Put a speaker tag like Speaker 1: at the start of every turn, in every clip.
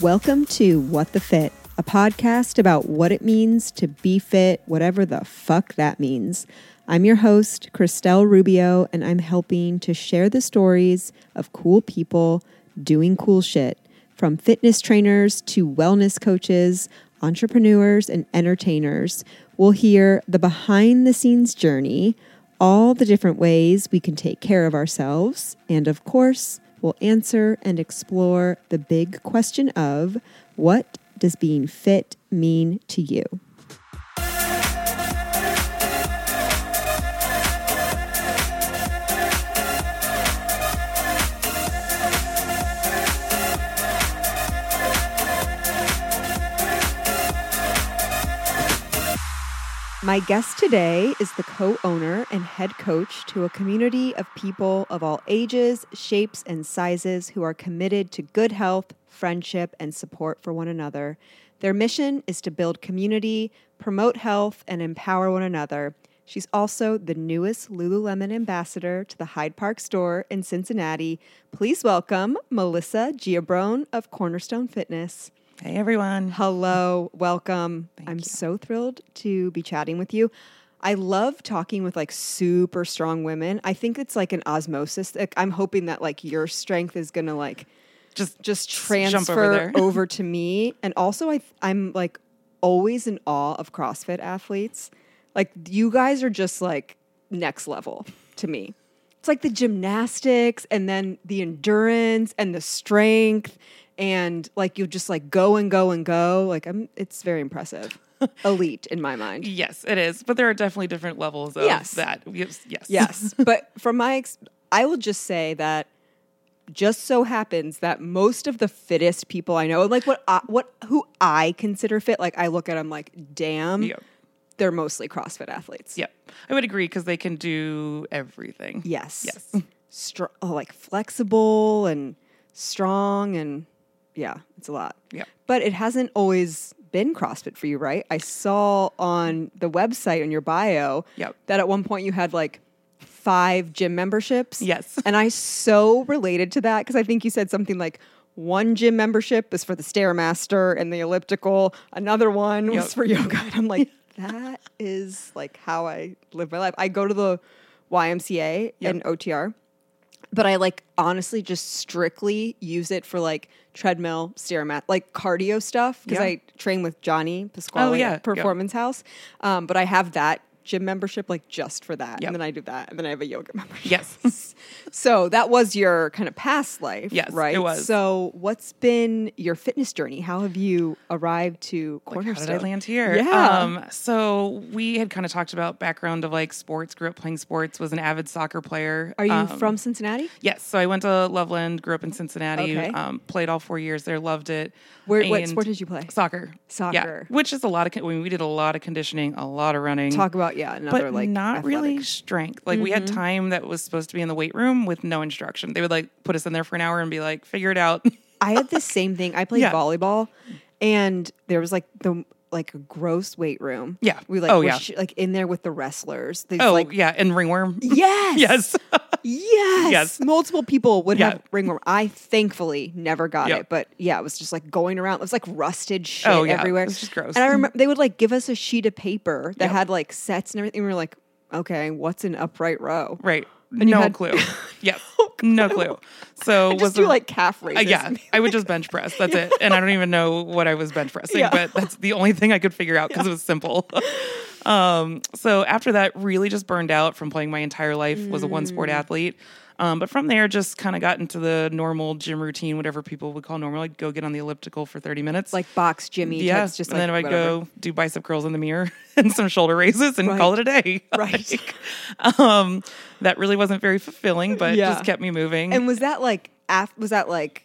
Speaker 1: Welcome to What the Fit, a podcast about what it means to be fit, whatever the fuck that means. I'm your host, Christelle Rubio, and I'm helping to share the stories of cool people doing cool shit, from fitness trainers to wellness coaches, entrepreneurs, and entertainers. We'll hear the behind the scenes journey, all the different ways we can take care of ourselves, and of course, we'll answer and explore the big question of what does being fit mean to you? My guest today is the co owner and head coach to a community of people of all ages, shapes, and sizes who are committed to good health, friendship, and support for one another. Their mission is to build community, promote health, and empower one another. She's also the newest Lululemon ambassador to the Hyde Park store in Cincinnati. Please welcome Melissa Giabrone of Cornerstone Fitness.
Speaker 2: Hey everyone.
Speaker 1: Hello, welcome. I'm so thrilled to be chatting with you. I love talking with like super strong women. I think it's like an osmosis. Like, I'm hoping that like your strength is gonna like
Speaker 2: Just
Speaker 1: just transfer
Speaker 2: over
Speaker 1: over to me. And also, I I'm like always in awe of CrossFit athletes. Like you guys are just like next level to me. It's like the gymnastics and then the endurance and the strength and like you just like go and go and go. Like I'm it's very impressive. Elite in my mind.
Speaker 2: yes, it is. But there are definitely different levels of
Speaker 1: Yes.
Speaker 2: that. Yes. Yes.
Speaker 1: Yes, but from my, ex- I will just say that just so happens that most of the fittest people I know, like what I, what who I consider fit, like I look at them like, damn,
Speaker 2: Yep.
Speaker 1: they're mostly CrossFit athletes.
Speaker 2: Yep. I would agree because they can do everything.
Speaker 1: Yes.
Speaker 2: Yes.
Speaker 1: Str- oh, like flexible and strong and yeah, it's a lot.
Speaker 2: Yeah.
Speaker 1: But it hasn't always been CrossFit for you, right? I saw on the website on your bio
Speaker 2: Yep.
Speaker 1: that at one point you had like five gym memberships.
Speaker 2: Yes.
Speaker 1: And I so related to that because I think you said something like one gym membership is for the Stairmaster and the elliptical, another one was
Speaker 2: Yep.
Speaker 1: for yoga. And I'm like, that is like how I live my life. I go to the YMCA
Speaker 2: Yep.
Speaker 1: and OTR but I like honestly just strictly use it for like treadmill, stairmat, like cardio stuff because
Speaker 2: Yeah.
Speaker 1: I train with Johnny Pasquale
Speaker 2: Oh, yeah.
Speaker 1: Performance House. Um, but I have that gym membership like just for that,
Speaker 2: Yep.
Speaker 1: and then I do that, and then I have a yoga membership.
Speaker 2: Yes.
Speaker 1: so that was your kind of past life,
Speaker 2: Yes,
Speaker 1: right?
Speaker 2: it was.
Speaker 1: So what's been your fitness journey? How have you arrived to
Speaker 2: Like,
Speaker 1: Cornerstone?
Speaker 2: how did I land here?
Speaker 1: Yeah.
Speaker 2: Um, so we had kind of talked about background of like sports. Grew up playing sports. Was an avid soccer player.
Speaker 1: Are you
Speaker 2: Um,
Speaker 1: from Cincinnati?
Speaker 2: Yes. So I went to Loveland. Grew up in Cincinnati.
Speaker 1: Okay.
Speaker 2: Um, played all four years there. Loved it.
Speaker 1: Where, what sport did you play?
Speaker 2: Soccer.
Speaker 1: Soccer.
Speaker 2: Yeah. Which is a lot of. con- I mean, we did a lot of conditioning, a lot of running.
Speaker 1: Talk about yeah, another
Speaker 2: but
Speaker 1: like
Speaker 2: not really strength. Like we had
Speaker 1: Mm-hmm.
Speaker 2: time that was supposed to be in the weight room with no instruction. They would like put us in there for an hour and be like, "Figure it out."
Speaker 1: I had the same thing. I played
Speaker 2: Yeah.
Speaker 1: volleyball, and there was like the like a gross weight room.
Speaker 2: Yeah.
Speaker 1: we like
Speaker 2: Oh, yeah.
Speaker 1: sh- like in there with the wrestlers. These,
Speaker 2: oh
Speaker 1: like
Speaker 2: yeah, and ringworm.
Speaker 1: yes,
Speaker 2: yes.
Speaker 1: yes,
Speaker 2: Yes.
Speaker 1: Multiple people would
Speaker 2: Yeah.
Speaker 1: have ringworm. I thankfully never got
Speaker 2: Yep.
Speaker 1: it, but yeah, it was just like going around. It was like rusted shit
Speaker 2: Oh, yeah.
Speaker 1: everywhere.
Speaker 2: It was just gross.
Speaker 1: And I remember they would like give us a sheet of paper that
Speaker 2: Yep.
Speaker 1: had like sets and everything. We were like, okay, what's an upright row?
Speaker 2: right.
Speaker 1: You
Speaker 2: no
Speaker 1: had-
Speaker 2: clue. Yeah. no clue. So
Speaker 1: I
Speaker 2: was
Speaker 1: just do
Speaker 2: the-
Speaker 1: like calf
Speaker 2: Uh,
Speaker 1: raises.
Speaker 2: yeah, I would just bench press. That's it. And I don't even know what I was bench pressing,
Speaker 1: Yeah.
Speaker 2: but that's the only thing I could figure out because it was simple. um, so after that, really just burned out from playing my entire life. Was a one
Speaker 1: Mm.
Speaker 2: sport athlete. Um, but from there, just kind of got into the normal gym routine, whatever people would call normal. Like go get on the elliptical for thirty minutes.
Speaker 1: like box Jimmy.
Speaker 2: yeah,
Speaker 1: types, just
Speaker 2: and
Speaker 1: like
Speaker 2: then I'd
Speaker 1: whatever.
Speaker 2: go do bicep curls in the mirror and some shoulder raises and
Speaker 1: Right.
Speaker 2: call it a day.
Speaker 1: Right.
Speaker 2: Like, um, that really wasn't very fulfilling, but
Speaker 1: Yeah.
Speaker 2: just kept me moving.
Speaker 1: And was that like af- was that like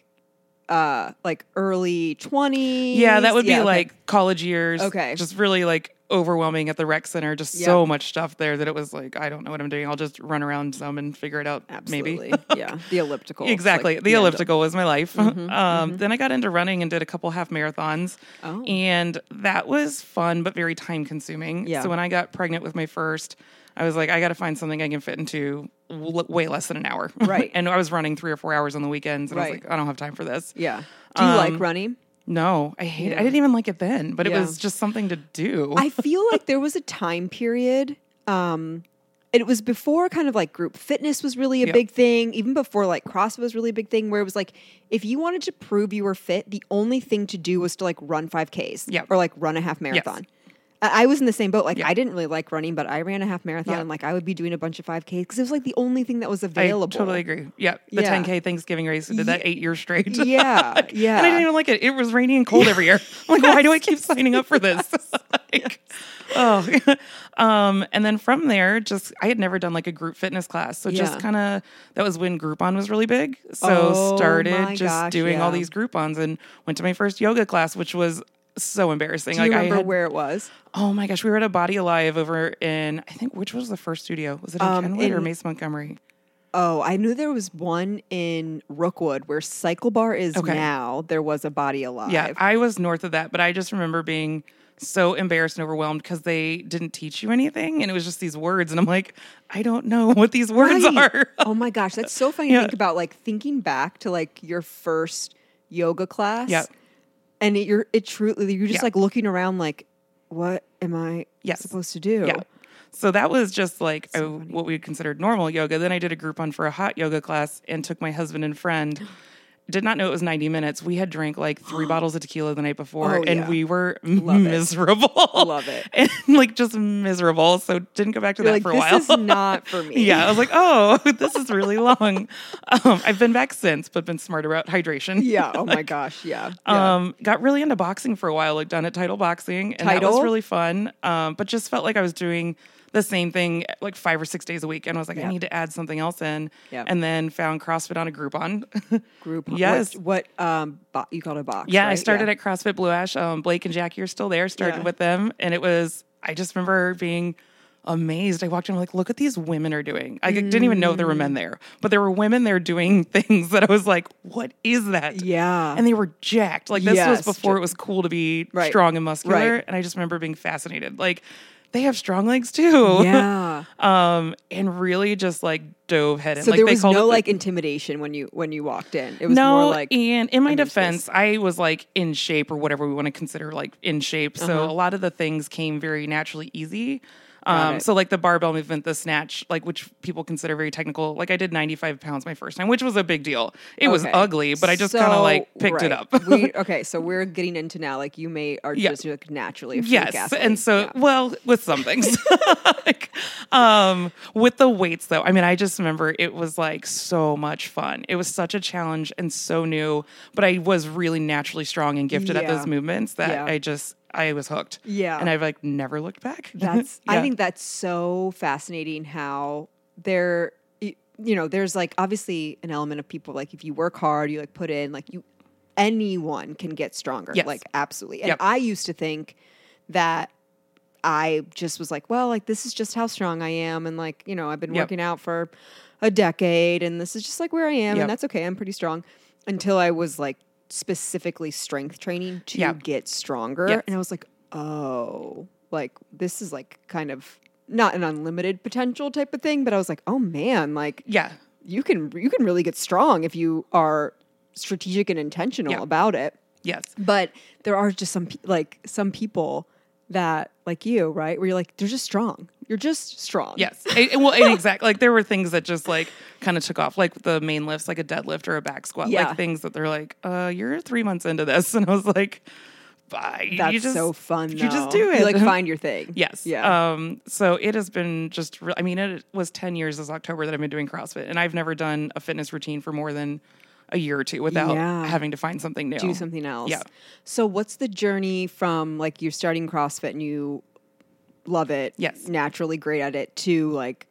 Speaker 1: uh like early 20s?
Speaker 2: Yeah, that would be
Speaker 1: okay.
Speaker 2: like college years.
Speaker 1: Okay.
Speaker 2: Just really like overwhelming at the rec center. Just
Speaker 1: Yeah.
Speaker 2: so much stuff there that it was like, I don't know what I'm doing. I'll just run around some and figure it out.
Speaker 1: Absolutely.
Speaker 2: Maybe.
Speaker 1: yeah. The elliptical.
Speaker 2: Exactly.
Speaker 1: like
Speaker 2: the
Speaker 1: of-
Speaker 2: elliptical was my life. um, Then I got into running and did a couple half marathons.
Speaker 1: Oh.
Speaker 2: And that was fun, but very time consuming.
Speaker 1: Yeah.
Speaker 2: So when I got pregnant with my first, I was like, I got to find something I can fit into way less than an hour.
Speaker 1: Right.
Speaker 2: and I was running three or four hours on the weekends. And I
Speaker 1: Right.
Speaker 2: was like, I don't have time for this.
Speaker 1: Yeah. Do you like
Speaker 2: Um,
Speaker 1: running?
Speaker 2: No, I hate it. I didn't even like it then, but
Speaker 1: Yeah.
Speaker 2: it was just something to do.
Speaker 1: I feel like there was a time period. Um, it was before kind of like group fitness was really a
Speaker 2: Yeah.
Speaker 1: big thing, even before like CrossFit was really a big thing, where it was like if you wanted to prove you were fit, the only thing to do was to like run 5Ks
Speaker 2: Yeah.
Speaker 1: or like run a half marathon. I I was in the same boat. Like
Speaker 2: Yeah.
Speaker 1: I didn't really like running, but I ran a half marathon
Speaker 2: Yeah.
Speaker 1: and like I would be doing a bunch of 5Ks because it was like the only thing that was available.
Speaker 2: I totally agree. Yeah, the
Speaker 1: Yeah.
Speaker 2: 10K Thanksgiving race. I did that eight years straight.
Speaker 1: Yeah, yeah.
Speaker 2: And I didn't even like it. It was rainy and cold every year. I'm like, why do I keep signing up for this? like, oh, um, and then from there, just I had never done like a group fitness class, so just kind of that was when Groupon was really big. So
Speaker 1: Oh
Speaker 2: started just
Speaker 1: gosh,
Speaker 2: doing all these Groupons and went to my first yoga class, which was so embarrassing.
Speaker 1: Do you
Speaker 2: like
Speaker 1: remember
Speaker 2: I had,
Speaker 1: where it was?
Speaker 2: oh my gosh, we were at a Body Alive over in I think which was the first studio? Was it in
Speaker 1: Um,
Speaker 2: Kenwood or
Speaker 1: in-
Speaker 2: Mace Montgomery?
Speaker 1: Oh, I knew there was one in Rookwood where Cycle Bar is
Speaker 2: Okay.
Speaker 1: now. There was a Body Alive.
Speaker 2: Yeah, I was north of that, but I just remember being so embarrassed and overwhelmed because they didn't teach you anything, and it was just these words, and I'm like, I don't know what these words
Speaker 1: Right.
Speaker 2: are.
Speaker 1: oh my gosh, that's so funny
Speaker 2: Yeah.
Speaker 1: to think about. Like thinking back to like your first yoga class.
Speaker 2: Yep.
Speaker 1: And it, you're it truly you're just
Speaker 2: Yeah.
Speaker 1: like looking around like, what am I
Speaker 2: Yes.
Speaker 1: supposed to do?
Speaker 2: Yeah. So that was just like a, what we considered normal yoga. Then I did a Groupon for a hot yoga class and took my husband and friend. Did not know it was 90 minutes. We had drank like three bottles of tequila the night before
Speaker 1: Oh,
Speaker 2: and
Speaker 1: yeah.
Speaker 2: we were
Speaker 1: Love it.
Speaker 2: miserable.
Speaker 1: Love it.
Speaker 2: And like just miserable. So didn't go back to
Speaker 1: You're
Speaker 2: that
Speaker 1: like,
Speaker 2: for a
Speaker 1: this
Speaker 2: while.
Speaker 1: is not for me.
Speaker 2: Yeah, I was like, oh, this is really long. Um, I've been back since, but been smarter about hydration.
Speaker 1: Yeah. Oh my gosh. Yeah. yeah.
Speaker 2: Um, got really into boxing for a while, like done at Title Boxing, and that
Speaker 1: Title?
Speaker 2: was really fun. Um, but just felt like I was doing the same thing like five or six days a week, and I was like, I need to add something else in.
Speaker 1: Yep.
Speaker 2: And then found CrossFit on a Groupon.
Speaker 1: Group.
Speaker 2: yes.
Speaker 1: What, what um bo- you called a box?
Speaker 2: yeah, I
Speaker 1: right?
Speaker 2: started at CrossFit Blue Ash. Um, Blake and Jackie are still there. Started
Speaker 1: Yeah.
Speaker 2: with them, and it was. I just remember being amazed. I walked in, I'm like, look at these women are doing. I didn't even know there were men there, but there were women there doing things that I was like, what is that?
Speaker 1: Yeah.
Speaker 2: and they were jacked. Like this
Speaker 1: Yes,
Speaker 2: was before it was cool to be
Speaker 1: Right.
Speaker 2: strong and muscular,
Speaker 1: Right.
Speaker 2: and I just remember being fascinated. Like they have strong legs too.
Speaker 1: yeah.
Speaker 2: um, and really just like dove head in.
Speaker 1: So
Speaker 2: like
Speaker 1: there
Speaker 2: they
Speaker 1: was no
Speaker 2: the-
Speaker 1: like intimidation when you when you walked in. It was
Speaker 2: no,
Speaker 1: more like
Speaker 2: and in my defense. I was like in shape or whatever we want to consider like in shape. So
Speaker 1: Uh-huh.
Speaker 2: a lot of the things came very naturally easy. Um, so like the barbell movement, the snatch, like which people consider very technical. Like I did 95 pounds my first time, which was a big deal. It was ugly, but I just kind of like picked it up.
Speaker 1: we, okay, so we're getting into now like you may are
Speaker 2: Yeah.
Speaker 1: just like naturally a freak
Speaker 2: Yes,
Speaker 1: athlete.
Speaker 2: and so
Speaker 1: Yeah.
Speaker 2: well with some things, like, um, with the weights though. I mean, I just remember it was like so much fun. It was such a challenge and so new, but I was really naturally strong and gifted at those movements that
Speaker 1: Yeah.
Speaker 2: I just I was hooked.
Speaker 1: Yeah.
Speaker 2: and I've like never looked back.
Speaker 1: That's I think that's so fascinating how there you know, there's like obviously an element of people like if you work hard, you like put in like you anyone can get stronger.
Speaker 2: Yes.
Speaker 1: Like absolutely. And
Speaker 2: Yep.
Speaker 1: I used to think that I just was like, well, like this is just how strong I am and like, you know, I've been
Speaker 2: Yep.
Speaker 1: working out for a decade and this is just like where I am
Speaker 2: Yep.
Speaker 1: and that's okay. I'm pretty strong until I was like specifically strength training to
Speaker 2: Yeah.
Speaker 1: get stronger
Speaker 2: Yes.
Speaker 1: and I was like, "Oh, like this is like kind of not an unlimited potential type of thing, but I was like, "Oh man, like
Speaker 2: yeah,
Speaker 1: you can you can really get strong if you are strategic and intentional
Speaker 2: Yeah.
Speaker 1: about it."
Speaker 2: yes,
Speaker 1: But there are just some like some people that like you, right? Where you're like, they're just strong. You're just strong.
Speaker 2: yes. Eh, well, and exactly. Like there were things that just like kind of took off, like the main lifts, like a deadlift or a back squat,
Speaker 1: Yeah.
Speaker 2: like things that they're like, uh, you're three months into this, and I was like. Bye. You
Speaker 1: That's
Speaker 2: just-
Speaker 1: so fun.
Speaker 2: You just do it.
Speaker 1: You like find your thing.
Speaker 2: Yes.
Speaker 1: Yeah.
Speaker 2: Um, so it has been just, re- I mean, it was 10 years this October that I've been doing CrossFit, and I've never done a fitness routine for more than a year or two without
Speaker 1: Yeah.
Speaker 2: having to find something new.
Speaker 1: do something else.
Speaker 2: Yeah.
Speaker 1: So what's the journey from like you're starting CrossFit and you love it,
Speaker 2: Yes.
Speaker 1: naturally great at it, to like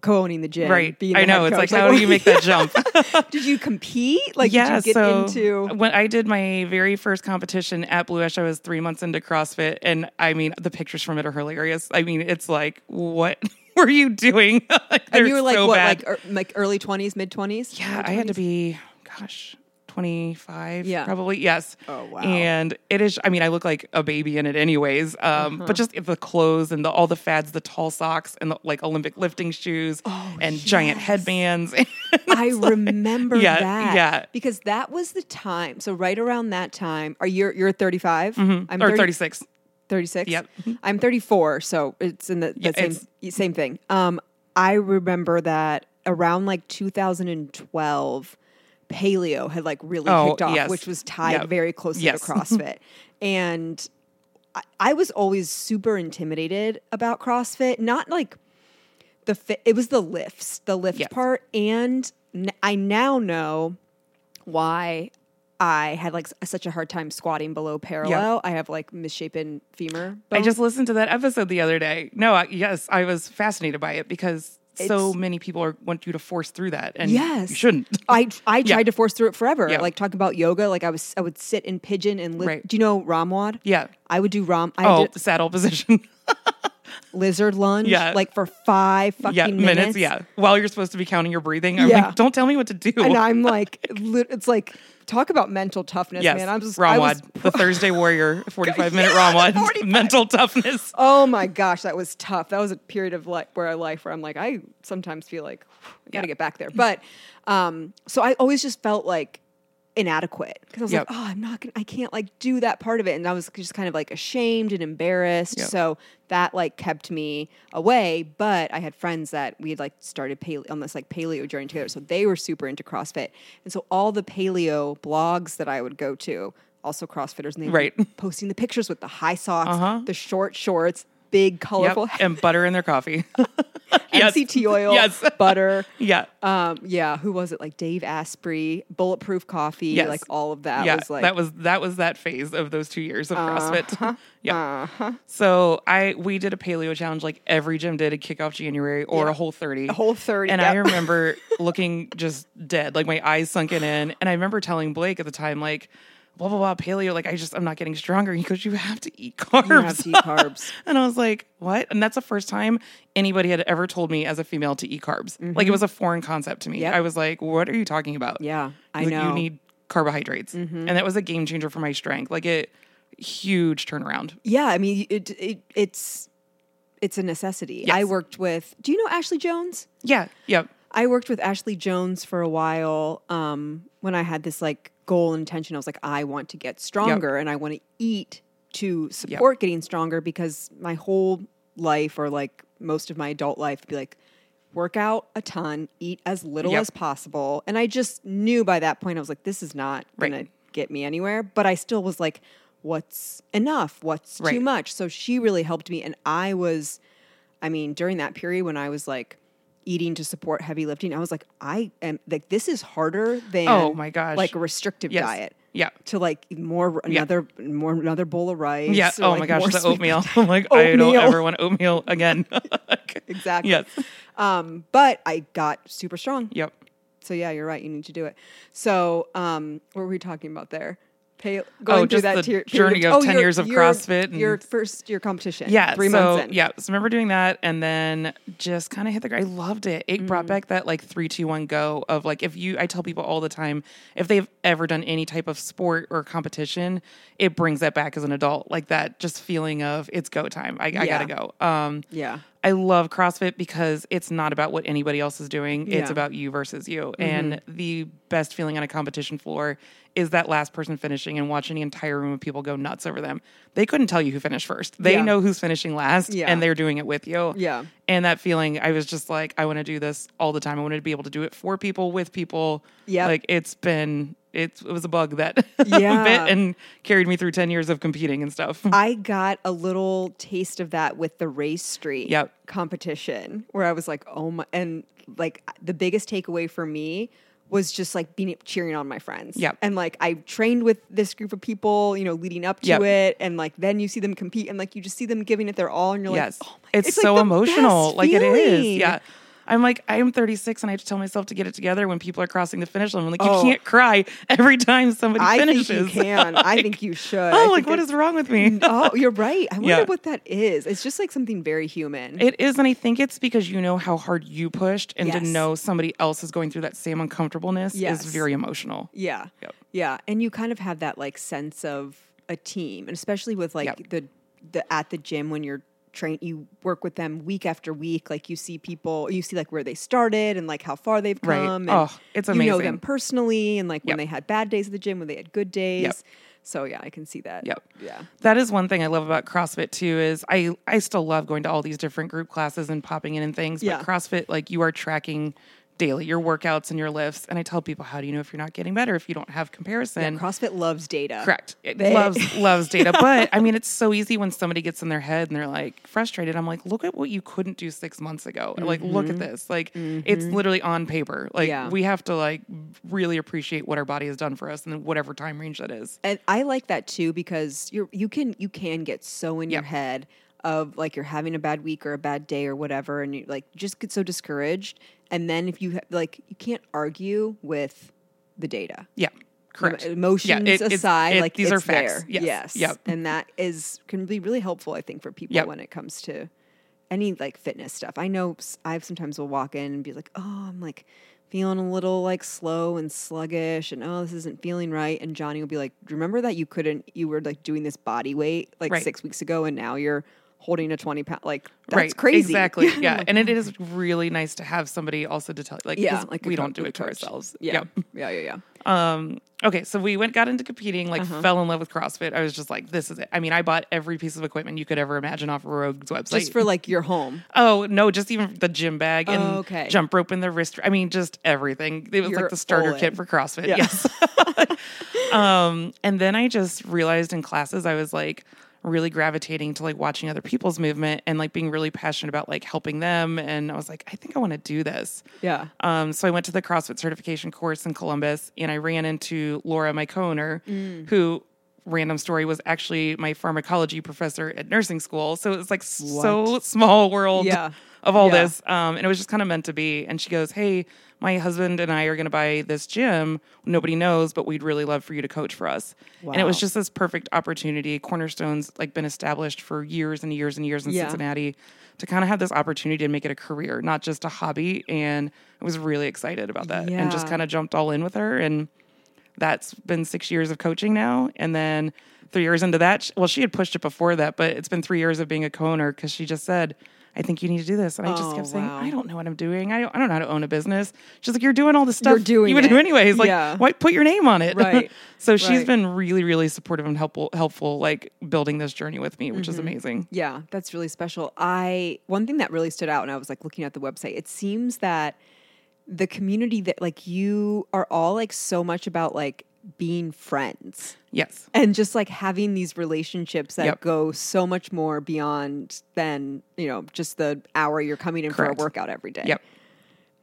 Speaker 1: co-owning the gym,
Speaker 2: Right.
Speaker 1: being
Speaker 2: I know. It's like,
Speaker 1: coach?
Speaker 2: how do you make that jump?
Speaker 1: did you compete? Like,
Speaker 2: yeah.
Speaker 1: did you get
Speaker 2: so
Speaker 1: into?
Speaker 2: when I did my very first competition at Blue Ash, I was three months into CrossFit. And I mean, the pictures from it are hilarious. I mean, it's like, what were you doing? like,
Speaker 1: And you were like
Speaker 2: so
Speaker 1: what,
Speaker 2: bad.
Speaker 1: like er, like early twenties, mid twenties?
Speaker 2: Yeah, I had to be, gosh, 25
Speaker 1: Yeah.
Speaker 2: probably yes
Speaker 1: Oh, wow.
Speaker 2: and it is i mean i look like a baby in it anyways um
Speaker 1: Uh-huh.
Speaker 2: but just the clothes and the all the fads the tall socks and the like olympic lifting shoes and giant
Speaker 1: Oh,
Speaker 2: headbands
Speaker 1: I remember
Speaker 2: Yeah,
Speaker 1: that.
Speaker 2: yeah.
Speaker 1: Because that was the time. So right around that time, are you you're 35? I'm
Speaker 2: Mm-hmm. or 36
Speaker 1: 36.
Speaker 2: Yep.
Speaker 1: I'm 34, so it's in the, the
Speaker 2: Yeah,
Speaker 1: same same thing. Um, I remember that around like 2012, paleo had like really
Speaker 2: Oh,
Speaker 1: kicked off,
Speaker 2: yes.
Speaker 1: which was tied
Speaker 2: Yep.
Speaker 1: very closely
Speaker 2: Yes.
Speaker 1: to CrossFit, and I, I was always super intimidated about CrossFit. Not like the fit; it was the lifts, the lift
Speaker 2: Yes.
Speaker 1: part, and n- I now know why I had like such a hard time squatting below parallel. I have like misshapen femur.
Speaker 2: i just listened to that episode the other day no I, yes i was fascinated by it because so many people are, want you to force through that and
Speaker 1: yes,
Speaker 2: you shouldn't
Speaker 1: I I tried
Speaker 2: Yeah.
Speaker 1: to force through it forever.
Speaker 2: Yeah.
Speaker 1: Like talk about yoga. Like I was I would sit in pigeon and lift.
Speaker 2: Right.
Speaker 1: Do you know ROMWOD?
Speaker 2: yeah
Speaker 1: I would do Ram. I
Speaker 2: oh
Speaker 1: did
Speaker 2: saddle position
Speaker 1: lizard lunge.
Speaker 2: Yeah.
Speaker 1: like for five fucking
Speaker 2: yeah
Speaker 1: minutes.
Speaker 2: minutes yeah while you're supposed to be counting your breathing i'm
Speaker 1: Yeah.
Speaker 2: like don't tell me what to do
Speaker 1: And I'm like, it's like talk about mental toughness,
Speaker 2: Yes,
Speaker 1: man. I'm just I was-
Speaker 2: the Thursday Warrior, 45 minute
Speaker 1: Yeah,
Speaker 2: ROMWOD,
Speaker 1: 45.
Speaker 2: mental toughness.
Speaker 1: Oh my gosh, that was tough. That was a period of like where I life where I'm like, I sometimes feel like I gotta
Speaker 2: Yeah.
Speaker 1: get back there. But um, so I always just felt like inadequate because I was
Speaker 2: Yep.
Speaker 1: like, oh, I'm not gonna, I can't like do that part of it, and I was just kind of like ashamed and embarrassed.
Speaker 2: Yep.
Speaker 1: So that like kept me away. But I had friends that we had like started paleo on this like paleo journey together, so they were super into CrossFit, and so all the paleo blogs that I would go to. Also, CrossFitters, and they
Speaker 2: Right.
Speaker 1: were posting the pictures with the high socks,
Speaker 2: Uh-huh.
Speaker 1: the short shorts, big
Speaker 2: Yep.
Speaker 1: colorful
Speaker 2: And butter in their coffee. Yes.
Speaker 1: MCT oil,
Speaker 2: Yes.
Speaker 1: butter.
Speaker 2: Yeah.
Speaker 1: Um, yeah, who was it? Like Dave Asprey, bulletproof coffee,
Speaker 2: Yes.
Speaker 1: like all of that
Speaker 2: yeah.
Speaker 1: was like
Speaker 2: that was that was that phase of those two years of CrossFit. yeah.
Speaker 1: uh-huh.
Speaker 2: So I we did a paleo challenge like every gym did a kickoff January or
Speaker 1: Yeah.
Speaker 2: a whole 30.
Speaker 1: a whole 30.
Speaker 2: And I remember looking just dead, like my eyes sunken in. And I remember telling Blake at the time, like, blah, blah, blah, paleo, like, I just, I'm not getting stronger. He goes, You have to eat carbs.
Speaker 1: You have to eat carbs.
Speaker 2: and I was like, What? And that's the first time anybody had ever told me as a female to eat carbs. Like, it was a foreign concept to me.
Speaker 1: Mm-hmm. Yep.
Speaker 2: I was like, What are you talking about?
Speaker 1: Yeah, I
Speaker 2: Like,
Speaker 1: know. Mm-hmm.
Speaker 2: You need carbohydrates. And that was a game changer for my strength. Like, it, huge turnaround.
Speaker 1: yeah, I mean, it, it it's it's a necessity.
Speaker 2: Yes.
Speaker 1: I worked with. Do you know Ashley Jones?
Speaker 2: Yeah. Yep.
Speaker 1: I worked with Ashley Jones for a while um, when I had this like goal and intention. I was like, I want to get stronger and I want to eat to support getting stronger because my whole life or like most of my adult life would be like, work out a ton, eat as little
Speaker 2: Yep.
Speaker 1: as possible. And I just knew by that point, I was like, this is not going to get me anywhere. But I still was like, what's enough? What's too much? So she really helped me. And I was, I mean, during that period when I was like eating to support heavy lifting, I was like, I am like, this is harder than
Speaker 2: Oh my gosh.
Speaker 1: like a restrictive
Speaker 2: Yes.
Speaker 1: diet
Speaker 2: Yeah.
Speaker 1: to like more another more another bowl of rice.
Speaker 2: Yeah. Oh
Speaker 1: like,
Speaker 2: my gosh, the oatmeal. I'm like, I don't ever want oatmeal again.
Speaker 1: exactly.
Speaker 2: yes.
Speaker 1: Um, but I got super strong.
Speaker 2: Yep.
Speaker 1: So yeah, you're right. You need to do it. So um, what were we talking about there? Pay, going
Speaker 2: Oh,
Speaker 1: through that
Speaker 2: the
Speaker 1: to
Speaker 2: journey of 10
Speaker 1: your-
Speaker 2: years of
Speaker 1: your-
Speaker 2: CrossFit and-
Speaker 1: your first your competition.
Speaker 2: Yeah.
Speaker 1: three
Speaker 2: so,
Speaker 1: months in.
Speaker 2: Yeah. So remember doing that and then just kind of hit the ground. I loved it. It
Speaker 1: Mm.
Speaker 2: brought back that like three, two, one go of like if you I tell people all the time, if they've ever done any type of sport or competition, it brings that back as an adult. Like that just feeling of it's go time. I, I gotta go. Um
Speaker 1: yeah,
Speaker 2: I love CrossFit because it's not about what anybody else is doing. It's
Speaker 1: Yeah. Mm-hmm.
Speaker 2: about you versus you. And the best feeling on a competition floor is that last person finishing and watching the entire room of people go nuts over them. They couldn't tell you who finished first. They
Speaker 1: Yeah.
Speaker 2: know who's finishing last
Speaker 1: Yeah.
Speaker 2: and they're doing it with you.
Speaker 1: Yeah.
Speaker 2: And that feeling, I was just like, I want to do this all the time. I wanted to be able to do it for people, with people.
Speaker 1: Yep.
Speaker 2: Like it's been, it's, it was a bug that
Speaker 1: Yeah.
Speaker 2: bit and carried me through 10 years of competing and stuff.
Speaker 1: I got a little taste of that with the race street
Speaker 2: Yep.
Speaker 1: competition where I was like, oh my, and like the biggest takeaway for me was just like being cheering on my friends.
Speaker 2: Yep.
Speaker 1: And like I trained with this group of people, you know, leading up to
Speaker 2: Yep.
Speaker 1: it. And like then you see them compete and like you just see them giving it their all and you're
Speaker 2: yes.
Speaker 1: like, oh my
Speaker 2: it's,
Speaker 1: like
Speaker 2: so
Speaker 1: the
Speaker 2: emotional. Like it is. Yeah. I'm like, I am 36 and I have to tell myself to get it together when people are crossing the finish line. I'm like,
Speaker 1: Oh.
Speaker 2: you can't cry every time somebody
Speaker 1: I
Speaker 2: finishes.
Speaker 1: think you can. I think you should.
Speaker 2: Oh, like what is wrong with me?
Speaker 1: Oh, you're right. I wonder
Speaker 2: Yeah.
Speaker 1: what that is. It's just like something very human.
Speaker 2: It is, and I think it's because you know how hard you pushed, and to know somebody else is going through that same uncomfortableness
Speaker 1: Yes.
Speaker 2: is very emotional.
Speaker 1: yeah.
Speaker 2: Yep.
Speaker 1: Yeah. And you kind of have that like sense of a team. And especially with like
Speaker 2: Yep.
Speaker 1: the the at the gym when you're train you work with them week after week. Like you see people you see like where they started and like how far they've
Speaker 2: Right.
Speaker 1: come. And
Speaker 2: Oh, it's amazing.
Speaker 1: You know them personally and like when they had bad days at the gym, when they had good days.
Speaker 2: Yep.
Speaker 1: So yeah, I can see that.
Speaker 2: Yep.
Speaker 1: Yeah.
Speaker 2: That is one thing I love about CrossFit too. Is I I still love going to all these different group classes and popping in and things.
Speaker 1: Yeah.
Speaker 2: But CrossFit, like you are tracking daily your workouts and your lifts. And I tell people, how do you know if you're not getting better if you don't have comparison?
Speaker 1: CrossFit loves data.
Speaker 2: Correct. It
Speaker 1: They-
Speaker 2: loves loves data, but I mean, it's so easy when somebody gets in their head and they're like frustrated. I'm like, look at what you couldn't do six months ago. Like, look at this. Like, it's literally on paper. Like,
Speaker 1: Mm-hmm. Yeah.
Speaker 2: we have to like really appreciate what our body has done for us and whatever time range that is.
Speaker 1: And I like that too because you're you can you can get so in your head of like you're having a bad week or a bad day or whatever, and you like just get so discouraged. And then if you like you can't argue with the data.
Speaker 2: Yeah. Correct.
Speaker 1: Emotions
Speaker 2: Yeah, it-
Speaker 1: aside,
Speaker 2: it-
Speaker 1: like
Speaker 2: these are facts.
Speaker 1: there.
Speaker 2: Yes.
Speaker 1: yes,
Speaker 2: Yep.
Speaker 1: and that is can be really helpful. I think for people
Speaker 2: Yep.
Speaker 1: when it comes to any like fitness stuff. I know I sometimes will walk in and be like, oh, I'm like feeling a little like slow and sluggish, and oh, this isn't feeling right. And Johnny will be like, remember that you couldn't, you were like doing this body weight like
Speaker 2: Right.
Speaker 1: six weeks ago, and now you're holding a 20 pound. Like that's
Speaker 2: right.
Speaker 1: crazy.
Speaker 2: Exactly. Yeah. And it is really nice to have somebody also to tell like,
Speaker 1: yeah, like
Speaker 2: we don't do it to ourselves.
Speaker 1: Yeah,
Speaker 2: Yep.
Speaker 1: yeah, yeah, yeah.
Speaker 2: Um, okay, so we went, got into competing, like
Speaker 1: Uh-huh.
Speaker 2: fell in love with CrossFit. I was just like, this is it. I mean, I bought every piece of equipment you could ever imagine off Rogue's website.
Speaker 1: Just for like your home.
Speaker 2: oh no, just even the gym bag and
Speaker 1: Oh, okay.
Speaker 2: jump rope and the wrist. I mean, just everything. It was
Speaker 1: You're
Speaker 2: like the starter kit for CrossFit.
Speaker 1: Yeah.
Speaker 2: Yes. um, and then I just realized in classes I was like really gravitating to like watching other people's movement and like being really passionate about like helping them. And I was like, I think I want to do this.
Speaker 1: Yeah.
Speaker 2: Um, so I went to the CrossFit certification course in Columbus and I ran into Laura, my co-owner,
Speaker 1: Mm.
Speaker 2: who random story was actually my pharmacology professor at nursing school. So it was like so small world
Speaker 1: Yeah.
Speaker 2: of all
Speaker 1: Yeah.
Speaker 2: this. Um, and it was just kind of meant to be. And she goes, Hey, my husband and I are going to buy this gym. Nobody knows, but we'd really love for you to coach for us. And it was just this perfect opportunity. Cornerstone's like been established for years and years and years in
Speaker 1: Yeah.
Speaker 2: Cincinnati to kind of have this opportunity to make it a career, not just a hobby. And I was really excited about that and just kind of jumped all in with her. And that's been six years of coaching now. And then three years into that, well, she had pushed it before that, but it's been three years of being a co-owner because she just said, I think you need to do this. And I just
Speaker 1: Oh,
Speaker 2: kept saying,
Speaker 1: wow.
Speaker 2: I don't know what I'm doing. I don't, I don't know how to own a business. She's like, you're doing all this stuff.
Speaker 1: You're doing
Speaker 2: you would
Speaker 1: it.
Speaker 2: do anyways. Like,
Speaker 1: Yeah.
Speaker 2: why put your name on it?
Speaker 1: Right.
Speaker 2: so she's
Speaker 1: Right.
Speaker 2: been really, really supportive and helpful, helpful, like building this journey with me, which
Speaker 1: Mm-hmm.
Speaker 2: is amazing.
Speaker 1: Yeah, that's really special. I one thing that really stood out when I was like looking at the website, it seems that the community that like you are all like so much about like being friends
Speaker 2: Yes.
Speaker 1: and just like having these relationships that
Speaker 2: Yep.
Speaker 1: go so much more beyond than, you know, just the hour you're coming in
Speaker 2: Correct.
Speaker 1: for a workout every day.
Speaker 2: Yep.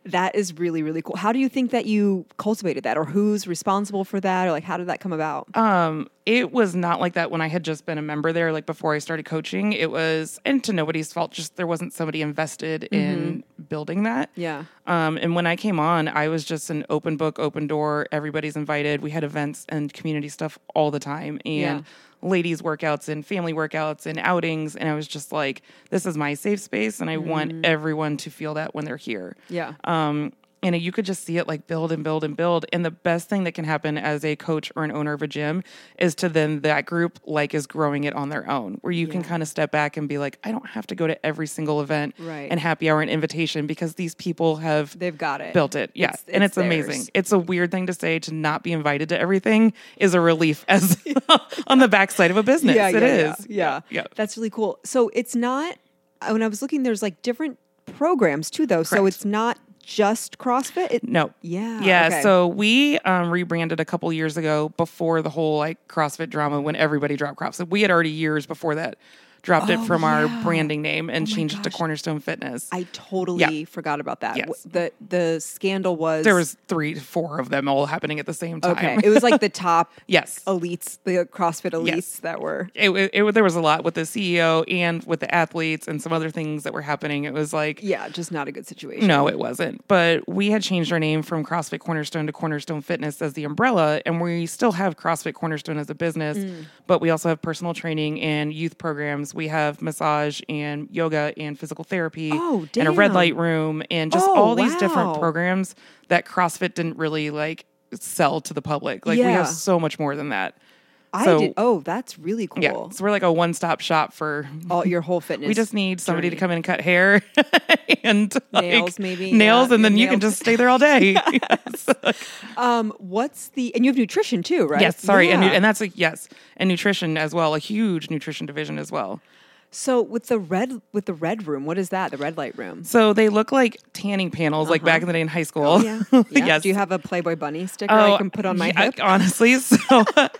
Speaker 1: That is really, really cool. How do you think that you cultivated that or who's responsible for that or like how did that come about?
Speaker 2: Um, it was not like that when I had just been a member there, like before I started coaching. It was, and to nobody's fault, just there wasn't somebody invested in building that.
Speaker 1: yeah.
Speaker 2: Um, and when I came on, I was just an open book, open door. Everybody's invited. We had events and community stuff all the time, and
Speaker 1: Yeah.
Speaker 2: Ladies' workouts and family workouts and outings. And I was just like, this is my safe space, and I want everyone to feel that when they're here.
Speaker 1: Yeah.
Speaker 2: Um, and you could just see it like build and build and build. And the best thing that can happen as a coach or an owner of a gym is to then that group like is growing it on their own, where you can kind of step back and be like, I don't have to go to every single event
Speaker 1: Right.
Speaker 2: and happy hour and invitation because these people have
Speaker 1: They've got it.
Speaker 2: built it. Yeah.
Speaker 1: It's-
Speaker 2: and
Speaker 1: it's
Speaker 2: it's, amazing. It's a weird thing to say to not be invited to everything is a relief as on the backside of a business.
Speaker 1: yeah,
Speaker 2: It
Speaker 1: yeah,
Speaker 2: is.
Speaker 1: Yeah, yeah.
Speaker 2: Yeah.
Speaker 1: That's really cool. So it's not when I was looking, there's like different programs too, though. So it's not just CrossFit. It,
Speaker 2: No.
Speaker 1: Yeah,
Speaker 2: Yeah.
Speaker 1: okay.
Speaker 2: So we um, rebranded a couple years ago before the whole like CrossFit drama when everybody dropped CrossFit. We had already years before that dropped it
Speaker 1: Oh,
Speaker 2: from our branding name and
Speaker 1: Oh
Speaker 2: changed it to. Cornerstone Fitness.
Speaker 1: I totally forgot about that.
Speaker 2: Yes.
Speaker 1: The the scandal was
Speaker 2: there was three, four of them all happening at the same time.
Speaker 1: okay. It was like the top
Speaker 2: yes.
Speaker 1: elites, the CrossFit elites
Speaker 2: Yes.
Speaker 1: that were
Speaker 2: It, it, it- there was a lot with the CEO and with the athletes and some other things that were happening. It was like,
Speaker 1: yeah, just not a good situation.
Speaker 2: no, it wasn't. But we had changed our name from CrossFit Cornerstone to Cornerstone Fitness as the umbrella, and we still have CrossFit Cornerstone as a business,
Speaker 1: Mm.
Speaker 2: but we also have personal training and youth programs. We have massage and yoga and physical therapy
Speaker 1: Oh,
Speaker 2: and a red light room and just
Speaker 1: Oh,
Speaker 2: all these different programs that CrossFit didn't really like sell to the public. Like we have so much more than that.
Speaker 1: I
Speaker 2: So-
Speaker 1: did. Oh, that's really cool.
Speaker 2: Yeah. So we're like a one stop shop for
Speaker 1: All your whole fitness.
Speaker 2: we just need somebody to come in and cut hair and like,
Speaker 1: Nails, maybe,
Speaker 2: nails,
Speaker 1: yeah,
Speaker 2: and then
Speaker 1: your
Speaker 2: you can just stay there all day. yes.
Speaker 1: Um, what's the and you have nutrition too, right?
Speaker 2: yes, sorry, and,
Speaker 1: Yeah.
Speaker 2: and that's a yes, and nutrition as well, a huge nutrition division as well.
Speaker 1: So with the red with the red room, what is that? The red light room.
Speaker 2: So they look like tanning panels, like back in the day in high school.
Speaker 1: Uh-huh. Oh, yeah. yeah.
Speaker 2: yes.
Speaker 1: Do you have a Playboy bunny sticker I can put on my
Speaker 2: yeah,
Speaker 1: hip?
Speaker 2: Honestly, so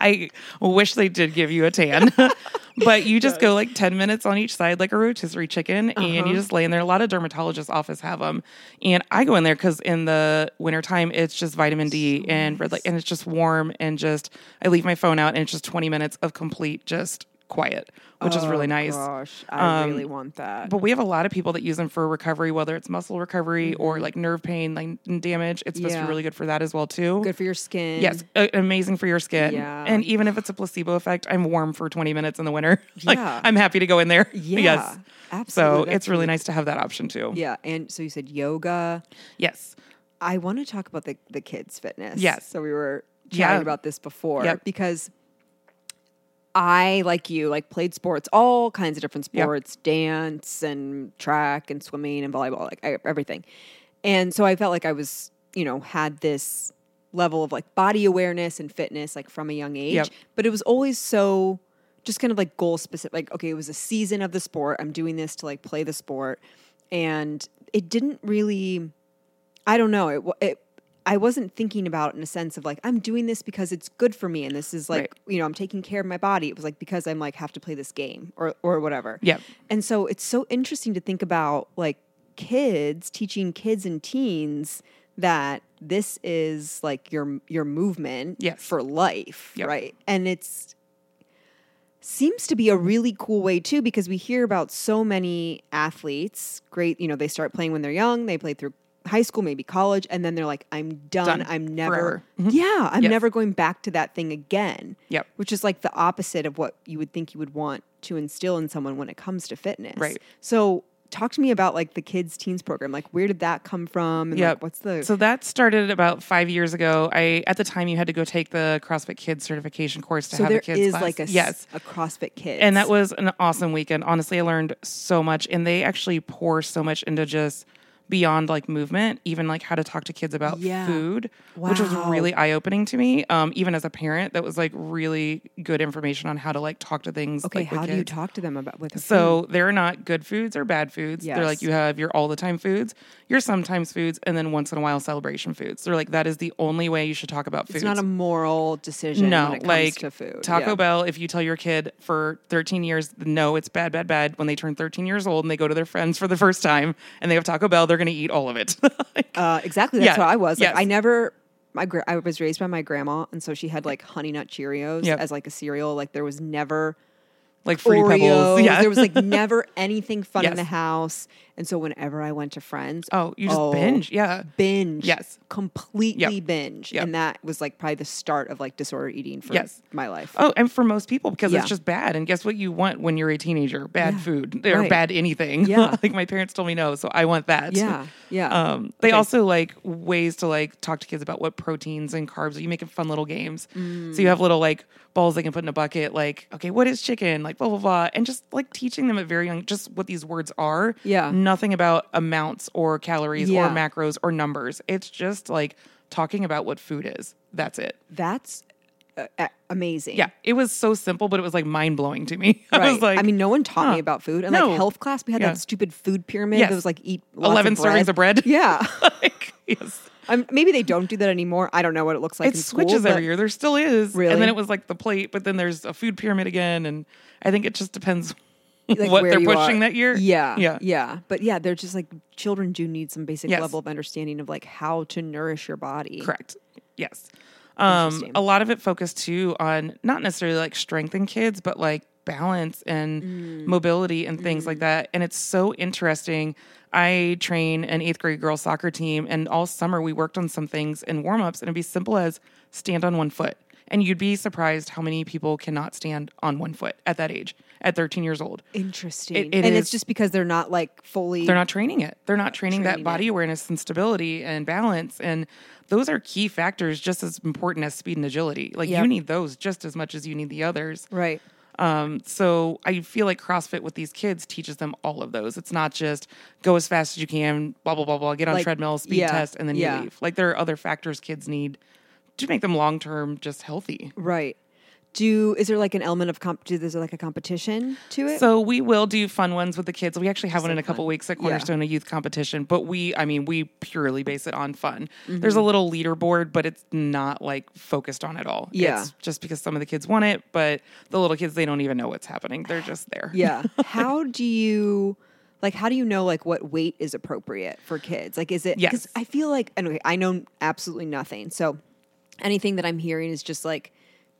Speaker 2: I wish they did give you a tan. but you just go like 10 minutes on each side, like a rotisserie chicken, and
Speaker 1: Uh-huh.
Speaker 2: you just lay in there. A lot of dermatologists' office have them. And I go in there because in the wintertime, it's just vitamin D and red light, and it's just warm. And just, I leave my phone out, and it's just 20 minutes of complete just quiet, which is really nice.
Speaker 1: Oh, Gosh, I
Speaker 2: Um,
Speaker 1: really want that.
Speaker 2: But we have a lot of people that use them for recovery, whether it's muscle recovery or like nerve pain, like damage. It's supposed to
Speaker 1: Mm-hmm.
Speaker 2: Be really good for that as well too.
Speaker 1: Good for your skin.
Speaker 2: Yes, a- amazing for your skin.
Speaker 1: Yeah.
Speaker 2: And even if it's a placebo effect, I'm warm for 20 minutes in the winter. like,
Speaker 1: Yeah.
Speaker 2: I'm happy to go in there.
Speaker 1: Yeah,
Speaker 2: yes.
Speaker 1: absolutely.
Speaker 2: So it's really nice to have that option too.
Speaker 1: Yeah, and so you said yoga.
Speaker 2: Yes.
Speaker 1: I want to talk about the the kids fitness.
Speaker 2: Yes.
Speaker 1: So we were chatting
Speaker 2: Yeah.
Speaker 1: about this before
Speaker 2: Yep.
Speaker 1: because I like you like played sports, all kinds of different
Speaker 2: Yep.
Speaker 1: sports, dance and track and swimming and volleyball, like I, everything. And so I felt like I was, you know, had this level of like body awareness and fitness like from a young age,
Speaker 2: Yep.
Speaker 1: but it was always so just kind of like goal specific like okay, it was a season of the sport. I'm doing this to like play the sport and it didn't really I don't know. It, it I wasn't thinking about it in a sense of like I'm doing this because it's good for me and this is like
Speaker 2: Right.
Speaker 1: you know I'm taking care of my body. It was like because I'm like have to play this game or or whatever.
Speaker 2: Yeah.
Speaker 1: And so it's so interesting to think about like kids teaching kids and teens that this is like your your movement
Speaker 2: Yes.
Speaker 1: for life,
Speaker 2: Yep.
Speaker 1: right? And it's seems to be a really cool way too because we hear about so many athletes great you know they start playing when they're young they play through high school maybe college and then they're like i'm done,
Speaker 2: Done.
Speaker 1: i'm never
Speaker 2: Mm-hmm.
Speaker 1: yeah i'm
Speaker 2: Yes.
Speaker 1: never going back to that thing again
Speaker 2: Yep.
Speaker 1: which is like the opposite of what you would think you would want to instill in someone when it comes to fitness
Speaker 2: Right.
Speaker 1: so talk to me about like the kids teens program like where did that come from and
Speaker 2: Yep.
Speaker 1: like what's the
Speaker 2: So that started about five years ago. I at the time you had to go take the CrossFit Kids certification course to
Speaker 1: so
Speaker 2: have
Speaker 1: there
Speaker 2: a kids
Speaker 1: is
Speaker 2: class.
Speaker 1: like a
Speaker 2: yes.
Speaker 1: a CrossFit Kids,
Speaker 2: And that was an awesome weekend. Honestly, I learned so much, and they actually pour so much into just beyond like movement, even like how to talk to kids about
Speaker 1: Yeah.
Speaker 2: food, which was really eye opening to me. Um, even as a parent, that was like really good information on how to like talk to things.
Speaker 1: okay.
Speaker 2: like, with
Speaker 1: how do you talk to them about with the food?
Speaker 2: So they're not good foods or bad foods. They're like you have your all the time foods, your sometimes foods, and then once in a while celebration foods. They're like that is the only way you should talk about food.
Speaker 1: It's not a moral decision
Speaker 2: no,
Speaker 1: when it comes
Speaker 2: like
Speaker 1: to food.
Speaker 2: Taco
Speaker 1: Yeah.
Speaker 2: Bell. If you tell your kid for 13 years, no, it's bad, bad, bad. When they turn 13 years old and they go to their friends for the first time and they have Taco Bell, they're going to eat all of it. Like,
Speaker 1: Uh, exactly. That's
Speaker 2: Yeah.
Speaker 1: what I was. Like,
Speaker 2: Yes.
Speaker 1: I never. My gra- I was raised by my grandma, and so she had like Honey Nut Cheerios
Speaker 2: Yep.
Speaker 1: as like a cereal. Like there was never
Speaker 2: like fruity
Speaker 1: Oreos.
Speaker 2: pebbles. Yeah,
Speaker 1: There was like never anything fun in the house, and so whenever I went to friends,
Speaker 2: oh, you just
Speaker 1: oh,
Speaker 2: binge. Yeah,
Speaker 1: binge,
Speaker 2: Yes.
Speaker 1: completely
Speaker 2: Yep.
Speaker 1: binge,
Speaker 2: Yep.
Speaker 1: and that was like probably the start of like disorder eating for
Speaker 2: Yes.
Speaker 1: my life.
Speaker 2: Oh, and for most people, because
Speaker 1: Yeah.
Speaker 2: it's just bad. And guess what you want when you're a teenager? Bad
Speaker 1: Yeah.
Speaker 2: food or
Speaker 1: Right.
Speaker 2: bad anything.
Speaker 1: Yeah.
Speaker 2: like my parents told me no, so I want that.
Speaker 1: Yeah, yeah.
Speaker 2: Um, they
Speaker 1: Okay.
Speaker 2: also like ways to like talk to kids about what proteins and carbs. Are. You make it fun little games.
Speaker 1: Mm.
Speaker 2: So you have little like balls they can put in a bucket. Like, okay, what is chicken? Like blah blah blah, and just like teaching them at very young, just what these words are.
Speaker 1: Yeah.
Speaker 2: Nothing about amounts or calories
Speaker 1: Yeah.
Speaker 2: or macros or numbers. It's just like talking about what food is. That's it.
Speaker 1: That's uh, uh, amazing.
Speaker 2: Yeah, it was so simple, but it was like mind blowing to me. I was like,
Speaker 1: I mean, no one taught me about food. And
Speaker 2: No.
Speaker 1: like health class, we had
Speaker 2: Yeah.
Speaker 1: that stupid food pyramid
Speaker 2: Yes.
Speaker 1: that was like eat lots
Speaker 2: 11
Speaker 1: of
Speaker 2: servings of bread.
Speaker 1: Yeah.
Speaker 2: like, yes.
Speaker 1: Um, maybe they don't do that anymore. I don't know what it looks like.
Speaker 2: It
Speaker 1: in school,
Speaker 2: switches every year. There still is.
Speaker 1: Really?
Speaker 2: And then it was like the plate, but then there's a food pyramid again. And I think it just depends
Speaker 1: like
Speaker 2: what they're pushing
Speaker 1: are.
Speaker 2: that year.
Speaker 1: Yeah,
Speaker 2: Yeah.
Speaker 1: yeah. But yeah, they're just like children do need some basic
Speaker 2: Yes.
Speaker 1: level of understanding of like how to nourish your body.
Speaker 2: Correct. Yes. Um, a lot of it focused too on not necessarily like strength in kids, but like balance and
Speaker 1: Mm.
Speaker 2: mobility and things like that. And it's so interesting. I train an eighth grade girls soccer team, and all summer we worked on some things in warm ups, and it'd be simple as stand on one foot. And you'd be surprised how many people cannot stand on one foot at that age, at 13 years old.
Speaker 1: Interesting.
Speaker 2: It- it
Speaker 1: and it's just because they're not like fully
Speaker 2: They're not training it. They're not training,
Speaker 1: training
Speaker 2: that body awareness and stability and balance. And those are key factors just as important as speed and agility. Like
Speaker 1: Yep.
Speaker 2: you need those just as much as you need the others.
Speaker 1: right.
Speaker 2: Um, so I feel like CrossFit with these kids teaches them all of those. It's not just go as fast as you can, blah, blah, blah, blah, get on
Speaker 1: Like,
Speaker 2: treadmill, speed
Speaker 1: yeah,
Speaker 2: test, and then
Speaker 1: yeah.
Speaker 2: you leave. Like there are other factors kids need to make them long term just healthy.
Speaker 1: Right. Do is there like an element of comp? Do there's like a competition to it?
Speaker 2: So we will do fun ones with the kids. We actually have one in a couple
Speaker 1: fun.
Speaker 2: weeks at
Speaker 1: Yeah.
Speaker 2: Cornerstone, a youth competition. But we, I mean, we purely base it on fun.
Speaker 1: Mm-hmm.
Speaker 2: There's a little leaderboard, but it's not like focused on at all.
Speaker 1: Yeah.
Speaker 2: It's just because some of the kids want it, but the little kids they don't even know what's happening. They're just there.
Speaker 1: yeah. How do you like? How do you know like what weight is appropriate for kids? Like, is it?
Speaker 2: Yes.
Speaker 1: Because I feel like anyway, I know absolutely nothing. So anything that I'm hearing is just like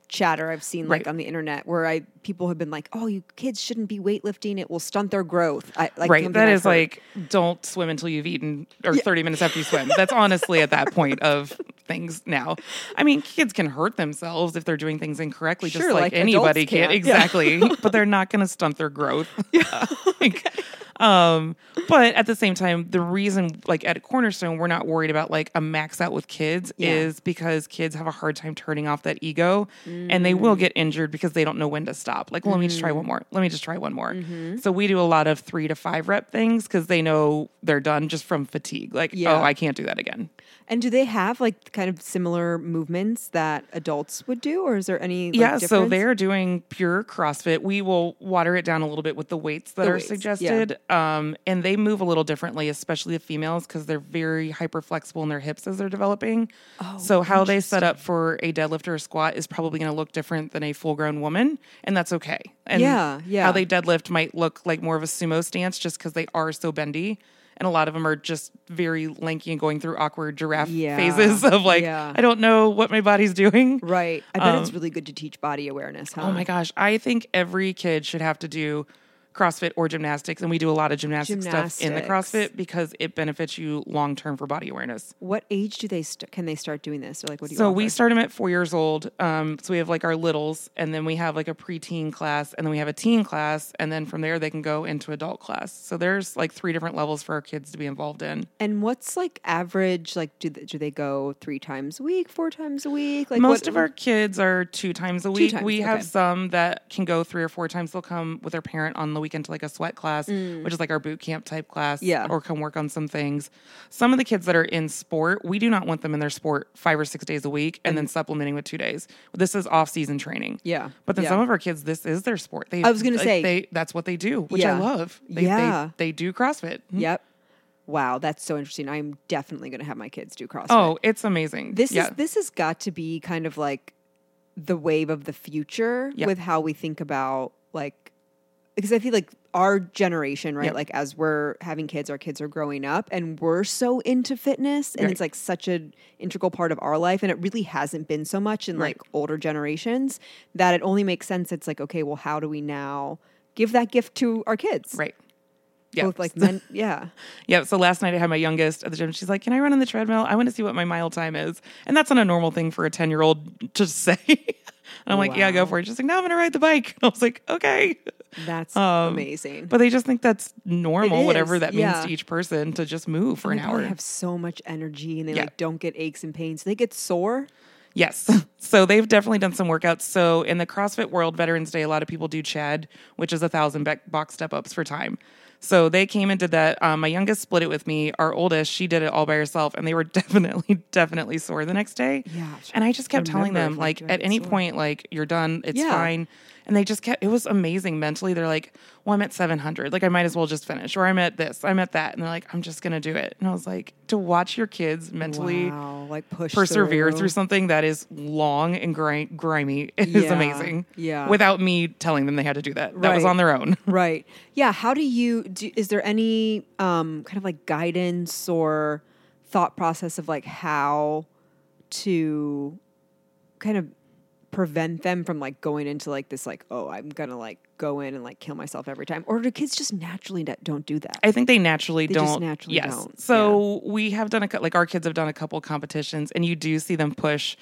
Speaker 1: chatter I've seen like
Speaker 2: Right.
Speaker 1: on the internet where I people have been like, "Oh, you kids shouldn't be weightlifting; it will stunt their growth." I, like
Speaker 2: right. That is like don't swim until you've eaten or 30 minutes after you swim. That's honestly at that point of things now. I mean, kids can hurt themselves if they're doing things incorrectly, just
Speaker 1: Sure,
Speaker 2: like,
Speaker 1: like
Speaker 2: anybody can.
Speaker 1: can. Yeah.
Speaker 2: Exactly. but they're not going to stunt their growth. Yeah. um, but at the same time, the reason, like at Cornerstone, we're not worried about like a max out with kids
Speaker 1: Yeah.
Speaker 2: is because kids have a hard time turning off that ego and they will mm. get injured because they don't know when to stop. Like, let me just try one mm-hmm. more. Let me just try one more. Mm-hmm. So we do a lot of three to five rep things because they know they're done just from fatigue. Like, oh,
Speaker 1: Yeah.
Speaker 2: oh, I can't do that again.
Speaker 1: And do they have like kind of similar movements that adults would do, or is there any? Like,
Speaker 2: yeah, so they're doing pure CrossFit. We will water it down a little bit with the weights that
Speaker 1: The
Speaker 2: are
Speaker 1: weights, yeah.
Speaker 2: Um, and they move a little differently, especially the females, because they're very hyper flexible in their hips as they're developing.
Speaker 1: Oh,
Speaker 2: so how they set up for a deadlift or a squat is probably going to look different than a full grown woman, and that's okay. And
Speaker 1: Yeah, yeah.
Speaker 2: How they deadlift might look like more of a sumo stance just because they are so bendy. And a lot of them are just very lanky and going through awkward giraffe
Speaker 1: Yeah,
Speaker 2: phases of like,
Speaker 1: yeah.
Speaker 2: I don't know what my body's doing.
Speaker 1: right. I bet it's really good to teach body awareness. Huh?
Speaker 2: Um, Oh my gosh, I think every kid should have to do CrossFit or gymnastics, and we do a lot of gymnastic stuff in the CrossFit because it benefits you long term for body awareness.
Speaker 1: What age do they st- can they start doing this, or like what do you?
Speaker 2: So we start them at four years old. Um, so we have like our littles, and then we have like a preteen class, and then we have a teen class, and then from there they can go into adult class. So there's like three different levels for our kids to be involved in.
Speaker 1: And what's like average? Like, do they, do they go three times a week, four times a week? Like
Speaker 2: Most
Speaker 1: what-
Speaker 2: of our kids are two times a week.
Speaker 1: times,
Speaker 2: we have some that can go three or four times. They'll come with their parent on the weekend to like a sweat class, which is like our boot camp type class,
Speaker 1: Mm. Yeah.
Speaker 2: or come work on some things. Some of the kids that are in sport, we do not want them in their sport five or six days a week and then supplementing with two days. This is off season training.
Speaker 1: Yeah,
Speaker 2: But then
Speaker 1: yeah.
Speaker 2: some of our kids, this is their sport. They,
Speaker 1: I was gonna say-
Speaker 2: they that's what they do, which
Speaker 1: Yeah.
Speaker 2: I love. They,
Speaker 1: Yeah.
Speaker 2: they, they do CrossFit.
Speaker 1: Yep. Wow, that's so interesting. I'm definitely going to have my kids do CrossFit.
Speaker 2: Oh, it's amazing.
Speaker 1: this
Speaker 2: yeah.
Speaker 1: is this has got to be kind of like the wave of the future
Speaker 2: Yep.
Speaker 1: with how we think about like because I feel like our generation, right?
Speaker 2: Yep.
Speaker 1: Like as we're having kids, our kids are growing up and we're so into fitness and
Speaker 2: Right.
Speaker 1: it's like such an integral part of our life and it really hasn't been so much in
Speaker 2: Right.
Speaker 1: like older generations that it only makes sense it's like okay, well how do we now give that gift to our kids?
Speaker 2: right. Yeah.
Speaker 1: Both like men, yeah.
Speaker 2: Yeah. So last night I had my youngest at the gym. She's like, "Can I run on the treadmill? I want to see what my mile time is." And that's not a normal thing for a ten year old to say. and I'm like, "Yeah, go for it." She's like, "No, I'm going to ride the bike." And I was like, "Okay."
Speaker 1: That's
Speaker 2: Um,
Speaker 1: amazing.
Speaker 2: But they just think that's normal, whatever that means
Speaker 1: yeah.
Speaker 2: to each person, to just move for
Speaker 1: And
Speaker 2: an hour.
Speaker 1: they have so much energy and they
Speaker 2: Yeah.
Speaker 1: like don't get aches and pains. They get sore.
Speaker 2: Yes. So they've definitely done some workouts. So in the CrossFit World Veterans Day, a lot of people do Chad, which is a thousand be- box step ups for time. So they came and did that. Um, my youngest split it with me. Our oldest, she did it all by herself, and they were definitely, definitely sore the next day.
Speaker 1: Yeah,
Speaker 2: And I just kept telling them, like,
Speaker 1: like,
Speaker 2: at any
Speaker 1: sore.
Speaker 2: point, like, you're done, it's
Speaker 1: Yeah.
Speaker 2: fine. And they just kept, it was amazing mentally. They're like, well, I'm at 700. Like, I might as well just finish. Or I'm at this, I'm at that. And they're like, I'm just going to do it. And I was like, to watch your kids mentally
Speaker 1: wow, like push
Speaker 2: persevere
Speaker 1: through.
Speaker 2: through something that is long and gri- grimy is
Speaker 1: Yeah,
Speaker 2: amazing.
Speaker 1: yeah.
Speaker 2: Without me telling them they had to do that. That was on their own.
Speaker 1: Right. Yeah. How do you do? Is there any um, kind of like guidance or thought process of like how to kind of prevent them from like going into like this like oh I'm gonna like go in and like kill myself every time or do kids just naturally that don't do that?
Speaker 2: I think they naturally
Speaker 1: They
Speaker 2: don't.
Speaker 1: just naturally
Speaker 2: yes.
Speaker 1: don't,
Speaker 2: So we have done a like our kids have done a couple competitions, and you do see them push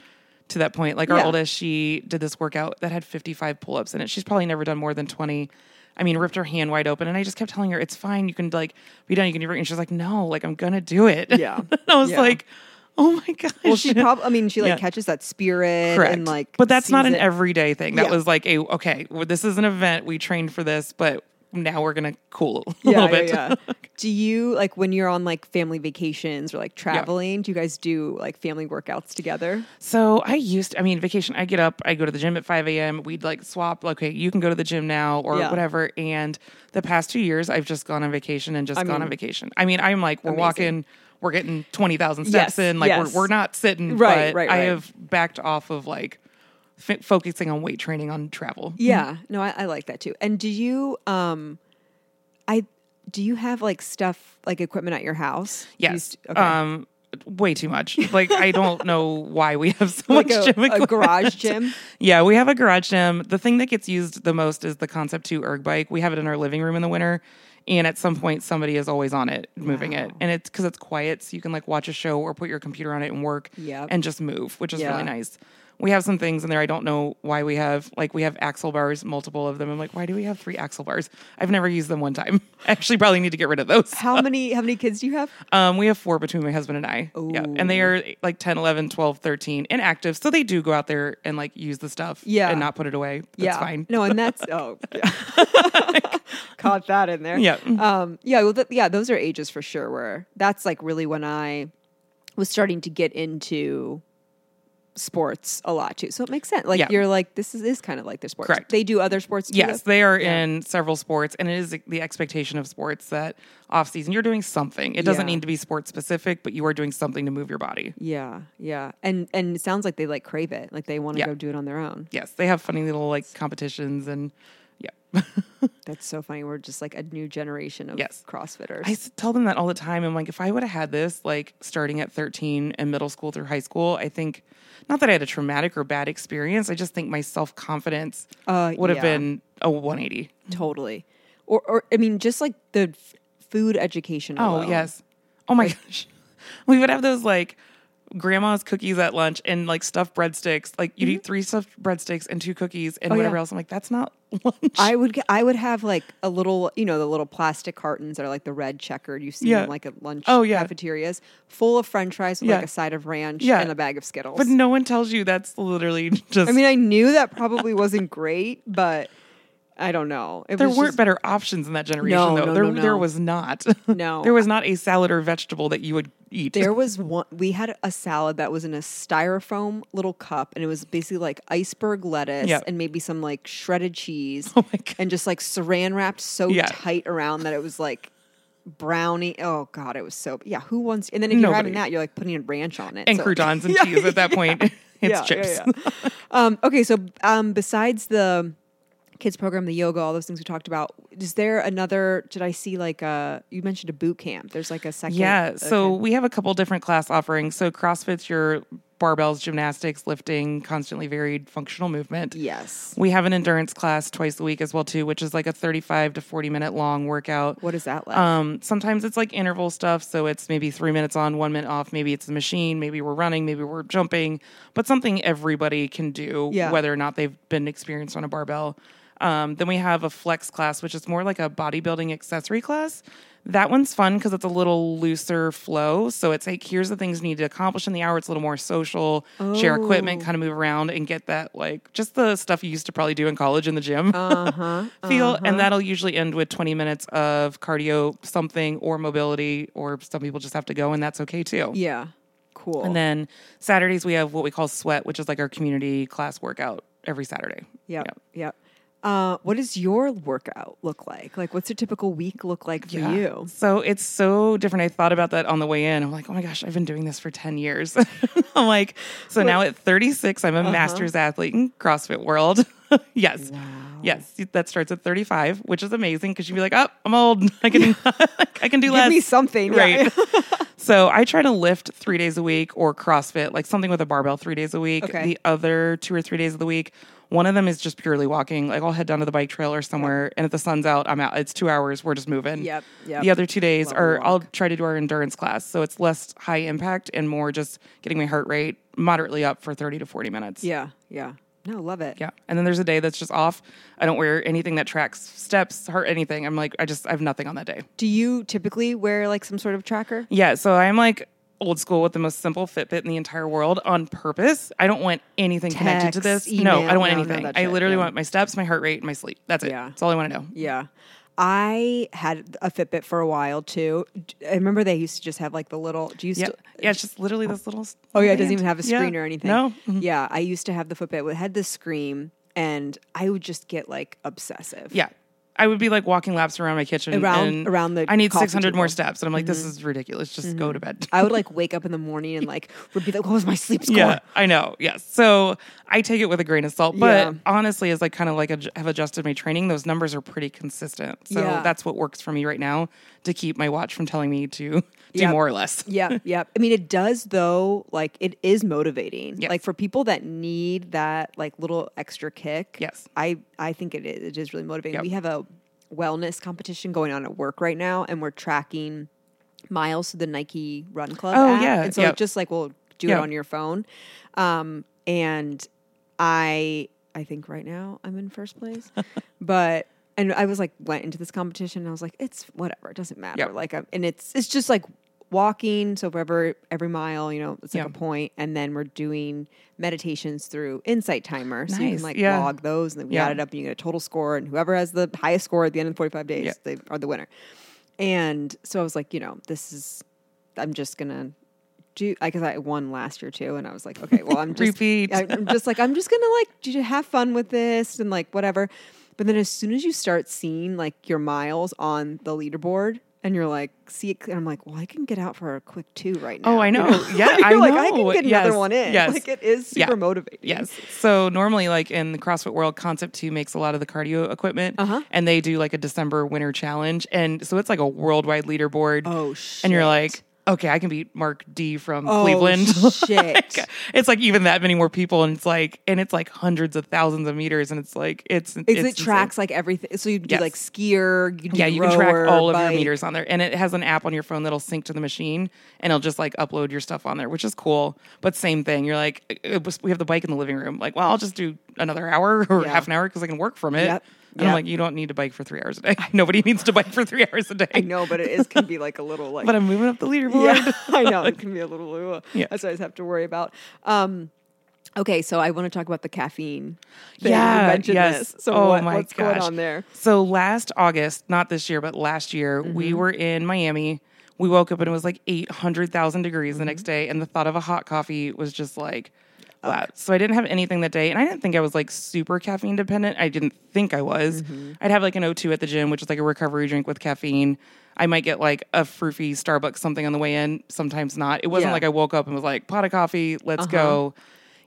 Speaker 2: to that point. Like our
Speaker 1: Yeah.
Speaker 2: oldest, she did this workout that had 55 pull-ups in it. She's probably never done more than 20. I mean, ripped her hand wide open, and I just kept telling her, "It's fine. You can like be done. You can do it." And she's like, "No, like I'm gonna do it."
Speaker 1: Yeah.
Speaker 2: and I was
Speaker 1: Yeah.
Speaker 2: like, "Oh my gosh."
Speaker 1: Well, she probably I mean she like
Speaker 2: Yeah.
Speaker 1: catches that spirit
Speaker 2: Correct.
Speaker 1: and like
Speaker 2: but that's not an
Speaker 1: it.
Speaker 2: everyday thing. That
Speaker 1: Yeah.
Speaker 2: was like a okay. Well, this is an event. We trained for this, but now we're gonna cool a
Speaker 1: yeah,
Speaker 2: little bit.
Speaker 1: Yeah, yeah. do you like when you're on like family vacations or like traveling? Do you guys do like family workouts together?
Speaker 2: So I used, to, I mean, vacation. I get up, I go to the gym at 5 a.m. We'd like swap, okay, you can go to the gym now or
Speaker 1: Yeah.
Speaker 2: whatever. And the past two years, I've just gone on vacation and just
Speaker 1: I
Speaker 2: gone
Speaker 1: mean,
Speaker 2: on vacation. I mean, I'm like, we're
Speaker 1: amazing.
Speaker 2: walking, we're getting 20,000 steps
Speaker 1: Yes,
Speaker 2: in. Like,
Speaker 1: yes.
Speaker 2: we're, we're not sitting,
Speaker 1: Right,
Speaker 2: but
Speaker 1: right,
Speaker 2: I have backed off of like f- focusing on weight training on travel.
Speaker 1: Yeah, no, I, I like that too. And do you, um, I do you have like stuff like equipment at your house? You
Speaker 2: Yes.
Speaker 1: st- okay.
Speaker 2: Um, way too much. Like, I don't know why we have so
Speaker 1: like
Speaker 2: much
Speaker 1: a,
Speaker 2: gym
Speaker 1: a garage gym.
Speaker 2: Yeah, we have a garage gym. The thing that gets used the most is the Concept 2 erg bike. We have it in our living room in the winter. And at some point, somebody is always on it, moving it. And it's because it's quiet, so you can like watch a show or put your computer on it and work
Speaker 1: Yep.
Speaker 2: and just move, which is
Speaker 1: Yeah.
Speaker 2: really nice. We have some things in there I don't know why we have. Like, we have axle bars, multiple of them. I'm like, why do we have three axle bars? I've never used them one time. I Actually, probably need to get rid of those.
Speaker 1: How many how many kids do you have?
Speaker 2: Um, we have four between my husband and I. Yeah. And they are like 10, 11, 12, 13 and active. So they do go out there and like use the stuff
Speaker 1: Yeah.
Speaker 2: and not put it away. That's
Speaker 1: yeah,
Speaker 2: fine.
Speaker 1: No, and that's oh, yeah. caught that in there.
Speaker 2: Yeah.
Speaker 1: um, yeah. Well, th- yeah, those are ages for sure. Where that's like really when I was starting to get into sports a lot too. So it makes sense. Like
Speaker 2: Yeah.
Speaker 1: you're like this is, is kind of like their sports.
Speaker 2: Correct.
Speaker 1: They do other sports. Too,
Speaker 2: Yes,
Speaker 1: though?
Speaker 2: they are
Speaker 1: Yeah.
Speaker 2: in several sports, and it is the expectation of sports that off season you're doing something. It doesn't
Speaker 1: Yeah.
Speaker 2: need to be sports specific, but you are doing something to move your body.
Speaker 1: Yeah, yeah, and and it sounds like they like crave it, like they want to go do it on their own.
Speaker 2: Yes, they have funny little like competitions, and yeah,
Speaker 1: That's so funny. We're just like a new generation of
Speaker 2: Yes.
Speaker 1: CrossFitters.
Speaker 2: I tell them that all the time. I'm like, if I would have had this like starting at 13 in middle school through high school, I think not that I had a traumatic or bad experience. I just think my self confidence
Speaker 1: Uh,
Speaker 2: would have
Speaker 1: yeah.
Speaker 2: been a 180.
Speaker 1: totally, or or I mean, just like the f- food education.
Speaker 2: Oh
Speaker 1: alone.
Speaker 2: yes. Oh my gosh. We would have those like grandma's cookies at lunch and like stuffed breadsticks. Like you'd eat three stuffed breadsticks and two cookies and
Speaker 1: Mm-hmm. Oh,
Speaker 2: whatever
Speaker 1: yeah.
Speaker 2: else. I'm like, that's not lunch.
Speaker 1: I would I would have like a little, you know, the little plastic cartons that are like the red checkered you see
Speaker 2: Yeah.
Speaker 1: in like at lunch
Speaker 2: Oh, yeah.
Speaker 1: cafeterias, full of French fries with
Speaker 2: Yeah.
Speaker 1: like a side of ranch
Speaker 2: Yeah.
Speaker 1: and a bag of Skittles.
Speaker 2: but no one tells you that's literally just
Speaker 1: I mean, I knew that probably wasn't great, but I don't know. It
Speaker 2: there weren't
Speaker 1: just-
Speaker 2: better options in that generation
Speaker 1: No,
Speaker 2: though.
Speaker 1: no,
Speaker 2: there
Speaker 1: no, no.
Speaker 2: there was not.
Speaker 1: No.
Speaker 2: there was not a salad or vegetable that you would eat.
Speaker 1: There was one. We had a salad that was in a styrofoam little cup, and it was basically like iceberg lettuce
Speaker 2: Yeah.
Speaker 1: and maybe some like shredded cheese,
Speaker 2: Oh my God.
Speaker 1: and just like saran wrapped so
Speaker 2: Yeah.
Speaker 1: tight around that it was like brownie. Oh god, it was so. Yeah, who wants? And then if you're
Speaker 2: Nobody.
Speaker 1: having that, you're like putting a ranch on it
Speaker 2: and
Speaker 1: so-
Speaker 2: croutons and cheese at that point. it's
Speaker 1: yeah,
Speaker 2: chips.
Speaker 1: yeah, yeah. um, okay, so um, besides the kids program, the yoga, all those things we talked about, is there another? Did I see like a? You mentioned a boot camp. There's like a second.
Speaker 2: Yeah. So
Speaker 1: okay.
Speaker 2: we have a couple different class offerings. So CrossFit's your barbells, gymnastics, lifting, constantly varied functional movement.
Speaker 1: yes.
Speaker 2: We have an endurance class twice a week as well too, which is like a 35 to 40 minute long workout.
Speaker 1: What is that like?
Speaker 2: Um, sometimes it's like interval stuff, so it's maybe three minutes on, one minute off. Maybe it's the machine, maybe we're running, maybe we're jumping, but something everybody can do,
Speaker 1: Yeah.
Speaker 2: whether or not they've been experienced on a barbell. Um, then we have a flex class, which is more like a bodybuilding accessory class. That one's fun because it's a little looser flow. So it's like, here's the things you need to accomplish in the hour. It's a little more social, share equipment,
Speaker 1: Oh.
Speaker 2: kind of move around and get that, like, just the stuff you used to probably do in college in the gym
Speaker 1: Uh-huh.
Speaker 2: feel. And that'll usually end with 20 minutes of cardio, something, or mobility, or some people just have to go, and that's okay too.
Speaker 1: Yeah. Cool.
Speaker 2: And then Saturdays, we have what we call sweat, which is like our community class workout every Saturday.
Speaker 1: Yep.
Speaker 2: Yeah.
Speaker 1: Yep. Uh, what does your workout look like? Like, what's a typical week look like for you?
Speaker 2: So it's so different. I thought about that on the way in. I'm like, oh my gosh, I've been doing this for 10 years. I'm like, so now at 36, I'm a
Speaker 1: Uh-huh.
Speaker 2: master's athlete in CrossFit world. yes. Yes. That starts at 35, which is amazing because you'd be like, oh, I'm old. I can, I can do
Speaker 1: Give
Speaker 2: less.
Speaker 1: me something, yeah.
Speaker 2: Right. so I try to lift three days a week or CrossFit, like something with a barbell three days a week.
Speaker 1: Okay.
Speaker 2: The other two or three days of the week, one of them is just purely walking. Like I'll head down to the bike trail or somewhere, and if the sun's out, I'm out. It's two hours. We're just moving.
Speaker 1: Yep, yep.
Speaker 2: The other two days
Speaker 1: a
Speaker 2: are I'll try to do our endurance class, so it's less high impact and more just getting my heart rate moderately up for 30 to 40 minutes.
Speaker 1: Yeah, yeah. No, love it.
Speaker 2: Yeah. And then there's a day that's just off. I don't wear anything that tracks steps, heart, anything. I'm like, I just I have nothing on that day.
Speaker 1: Do you typically wear like some sort of tracker?
Speaker 2: Yeah, so I'm like old school with the most simple Fitbit in the entire world on purpose. I don't want anything connected to
Speaker 1: Text,
Speaker 2: this. no, I don't want
Speaker 1: no, no,
Speaker 2: anything.
Speaker 1: that
Speaker 2: I literally
Speaker 1: yeah.
Speaker 2: want my steps, my heart rate, and my sleep. That's it.
Speaker 1: Yeah.
Speaker 2: That's all I want to know.
Speaker 1: Yeah. I had a Fitbit for a while too. I remember they used to just have like the little. Do you
Speaker 2: Yeah.
Speaker 1: still?
Speaker 2: Yeah, it's just literally this little
Speaker 1: Oh yeah, it doesn't even have a
Speaker 2: Yeah.
Speaker 1: screen or anything.
Speaker 2: No. Mhm.
Speaker 1: Yeah, I used to have the Fitbit. It had the screen, and I would just get like obsessive.
Speaker 2: Yeah. I would be like walking laps around my kitchen
Speaker 1: Around-
Speaker 2: and
Speaker 1: around the
Speaker 2: I need 600 more steps and I'm like this mm-hmm. is ridiculous just go to bed.
Speaker 1: I would like wake up in the morning and like would be like, "What was my sleep score?"
Speaker 2: Yeah, I know. Yes. So I take it with a grain of salt, but
Speaker 1: Yeah.
Speaker 2: honestly, as I kind of like adj- have adjusted my training, those numbers are pretty consistent. So
Speaker 1: Yeah.
Speaker 2: that's what works for me right now to keep my watch from telling me to do
Speaker 1: Yep.
Speaker 2: more or less.
Speaker 1: yeah, yeah. I mean, it does though. Like, it is motivating.
Speaker 2: Yes.
Speaker 1: Like for people that need that like little extra kick.
Speaker 2: Yes.
Speaker 1: I I think it is. It is really motivating.
Speaker 2: Yep.
Speaker 1: We have a wellness competition going on at work right now, and we're tracking miles to the Nike Run Club.
Speaker 2: Oh,
Speaker 1: app.
Speaker 2: yeah,
Speaker 1: and so
Speaker 2: yep.
Speaker 1: it just like we'll do it on your phone. Um, and I I think right now I'm in first place, but. And I was like, went into this competition, and I was like, it's whatever, it doesn't matter.
Speaker 2: Yep.
Speaker 1: Like, I'm, and it's it's just like walking. So for every every mile, you know, it's like
Speaker 2: Yeah.
Speaker 1: a point, and then we're doing meditations through Insight Timer, so you can like
Speaker 2: yeah.
Speaker 1: log those, and then we
Speaker 2: Yeah.
Speaker 1: add it up, and you get a total score, and whoever has the highest score at the end of 45 days,
Speaker 2: Yeah.
Speaker 1: they are the winner. And so I was like, you know, this is, I'm just gonna do, because I won last year too, and I was like, okay, well, I'm just
Speaker 2: Repeat.
Speaker 1: I'm just like, I'm just gonna like have fun with this and like whatever. But then as soon as you start seeing like your miles on the leaderboard. And you're like, see, and I'm like, well, I can get out for a quick two right now.
Speaker 2: Oh, I
Speaker 1: you
Speaker 2: know. Yeah, I
Speaker 1: like, I can get
Speaker 2: Yes,
Speaker 1: another one in.
Speaker 2: yes.
Speaker 1: Like, it is super
Speaker 2: Yeah.
Speaker 1: motivating.
Speaker 2: Yes. So normally, like in the CrossFit world, Concept Two makes a lot of the cardio equipment,
Speaker 1: Uh-huh.
Speaker 2: and they do like a December winter challenge, and so it's like a worldwide leaderboard.
Speaker 1: Oh, shit.
Speaker 2: And you're like, okay, I can beat Mark D from
Speaker 1: Oh,
Speaker 2: Cleveland.
Speaker 1: shit.
Speaker 2: Like, it's like even that many more people, and it's like, and it's like hundreds of thousands of meters, and it's like, it's,
Speaker 1: Is
Speaker 2: it's
Speaker 1: it tracks like everything? So you do
Speaker 2: Yes.
Speaker 1: like skier, you do
Speaker 2: Yeah, you can track
Speaker 1: rower,
Speaker 2: all of your meters on there, and it has an app on your phone that'll sync to the machine, and it'll just like upload your stuff on there, which is cool. But same thing, you're like, was, we have the bike in the living room. Like, well, I'll just do another hour or
Speaker 1: Yeah.
Speaker 2: half an hour because I can work from it.
Speaker 1: Yep.
Speaker 2: And I'm like, you don't need to bike for three hours a day. Nobody needs to bike for three hours a day.
Speaker 1: I know, but it is can be like a little like.
Speaker 2: But I'm moving up the leaderboard.
Speaker 1: yeah, I know it can be a little. Uh,
Speaker 2: Yeah.
Speaker 1: That's what I just have to worry about. Um, okay, so I want to talk about the caffeine. Thing.
Speaker 2: Yeah,
Speaker 1: you
Speaker 2: yes.
Speaker 1: this. So
Speaker 2: Oh
Speaker 1: what,
Speaker 2: my
Speaker 1: what's going
Speaker 2: gosh.
Speaker 1: on there?
Speaker 2: So last August, not this year, but last year, we
Speaker 1: Mm-hmm.
Speaker 2: were in Miami. We woke up and it was like 800,000 degrees the next
Speaker 1: Mm-hmm.
Speaker 2: day. And the thought of a hot coffee was just like, So I didn't have anything that day. And I didn't think I was like super caffeine dependent. I didn't think I was.
Speaker 1: Mm-hmm.
Speaker 2: I'd have like an O2 at the gym, which is like a recovery drink with caffeine. I might get like a fruity Starbucks something on the way in, sometimes not. It wasn't
Speaker 1: Yeah.
Speaker 2: like I woke up and was like, pot of coffee, let's go.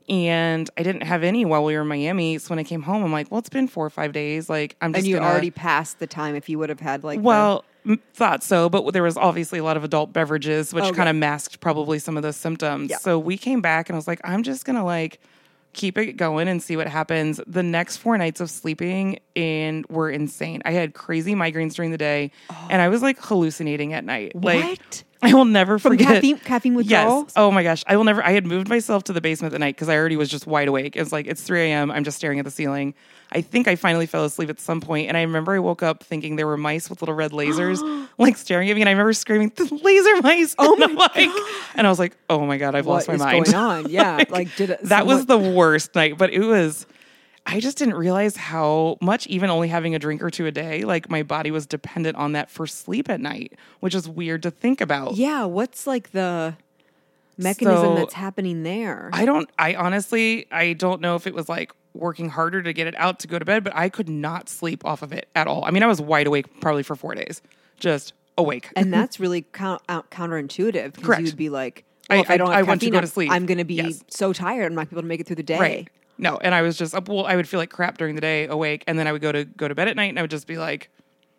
Speaker 2: And I didn't have any while we were in Miami. So when I came home, I'm like, well, it's been four or five days. Like, I'm just
Speaker 1: And you
Speaker 2: gonna-
Speaker 1: already passed the time if you would have had like.
Speaker 2: well, m thought so, but there was obviously a lot of adult beverages, which oh,
Speaker 1: Okay.
Speaker 2: kind of masked probably some of the symptoms.
Speaker 1: Yeah.
Speaker 2: So we came back and I was like, I'm just gonna like keep it going and see what happens. The next four nights of sleeping in were insane. I had crazy migraines during the day, oh. and I was like hallucinating at night. Like
Speaker 1: What?
Speaker 2: I will never
Speaker 1: From
Speaker 2: forget
Speaker 1: caffeine- caffeine withdrawal?
Speaker 2: Yes. Oh my gosh. I will never. I had moved myself to the basement at night because I already was just wide awake. It's like it's 3 a.m. I'm just staring at the ceiling. I think I finally fell asleep at some point, and I remember I woke up thinking there were mice with little red lasers like staring at me, and I remember screaming, "The laser mice!"
Speaker 1: Oh
Speaker 2: and
Speaker 1: my
Speaker 2: like, and I was like, "Oh my god, I've
Speaker 1: what
Speaker 2: lost my mind."
Speaker 1: going on? Yeah, like, did it?
Speaker 2: that was the worst night, but it was. I just didn't realize how much, even only having a drink or two a day, like my body was dependent on that for sleep at night, which is weird to think about.
Speaker 1: Yeah, what's like the mechanism
Speaker 2: So-
Speaker 1: that's happening there.
Speaker 2: I don't, I honestly, I don't know if it was like working harder to get it out to go to bed, but I could not sleep off of it at all. I mean, I was wide awake probably for four days, just awake.
Speaker 1: and that's really count, counterintuitive because
Speaker 2: Correct.
Speaker 1: you would be like,
Speaker 2: I-
Speaker 1: if I,
Speaker 2: I-
Speaker 1: don't
Speaker 2: I
Speaker 1: have
Speaker 2: want to go to sleep.
Speaker 1: I'm going to be
Speaker 2: Yes.
Speaker 1: so tired. I'm not going to be able to make it through the day.
Speaker 2: right. No, and I was just, uh, well, I would feel like crap during the day awake, and then I would go to go to bed at night and I would just be like,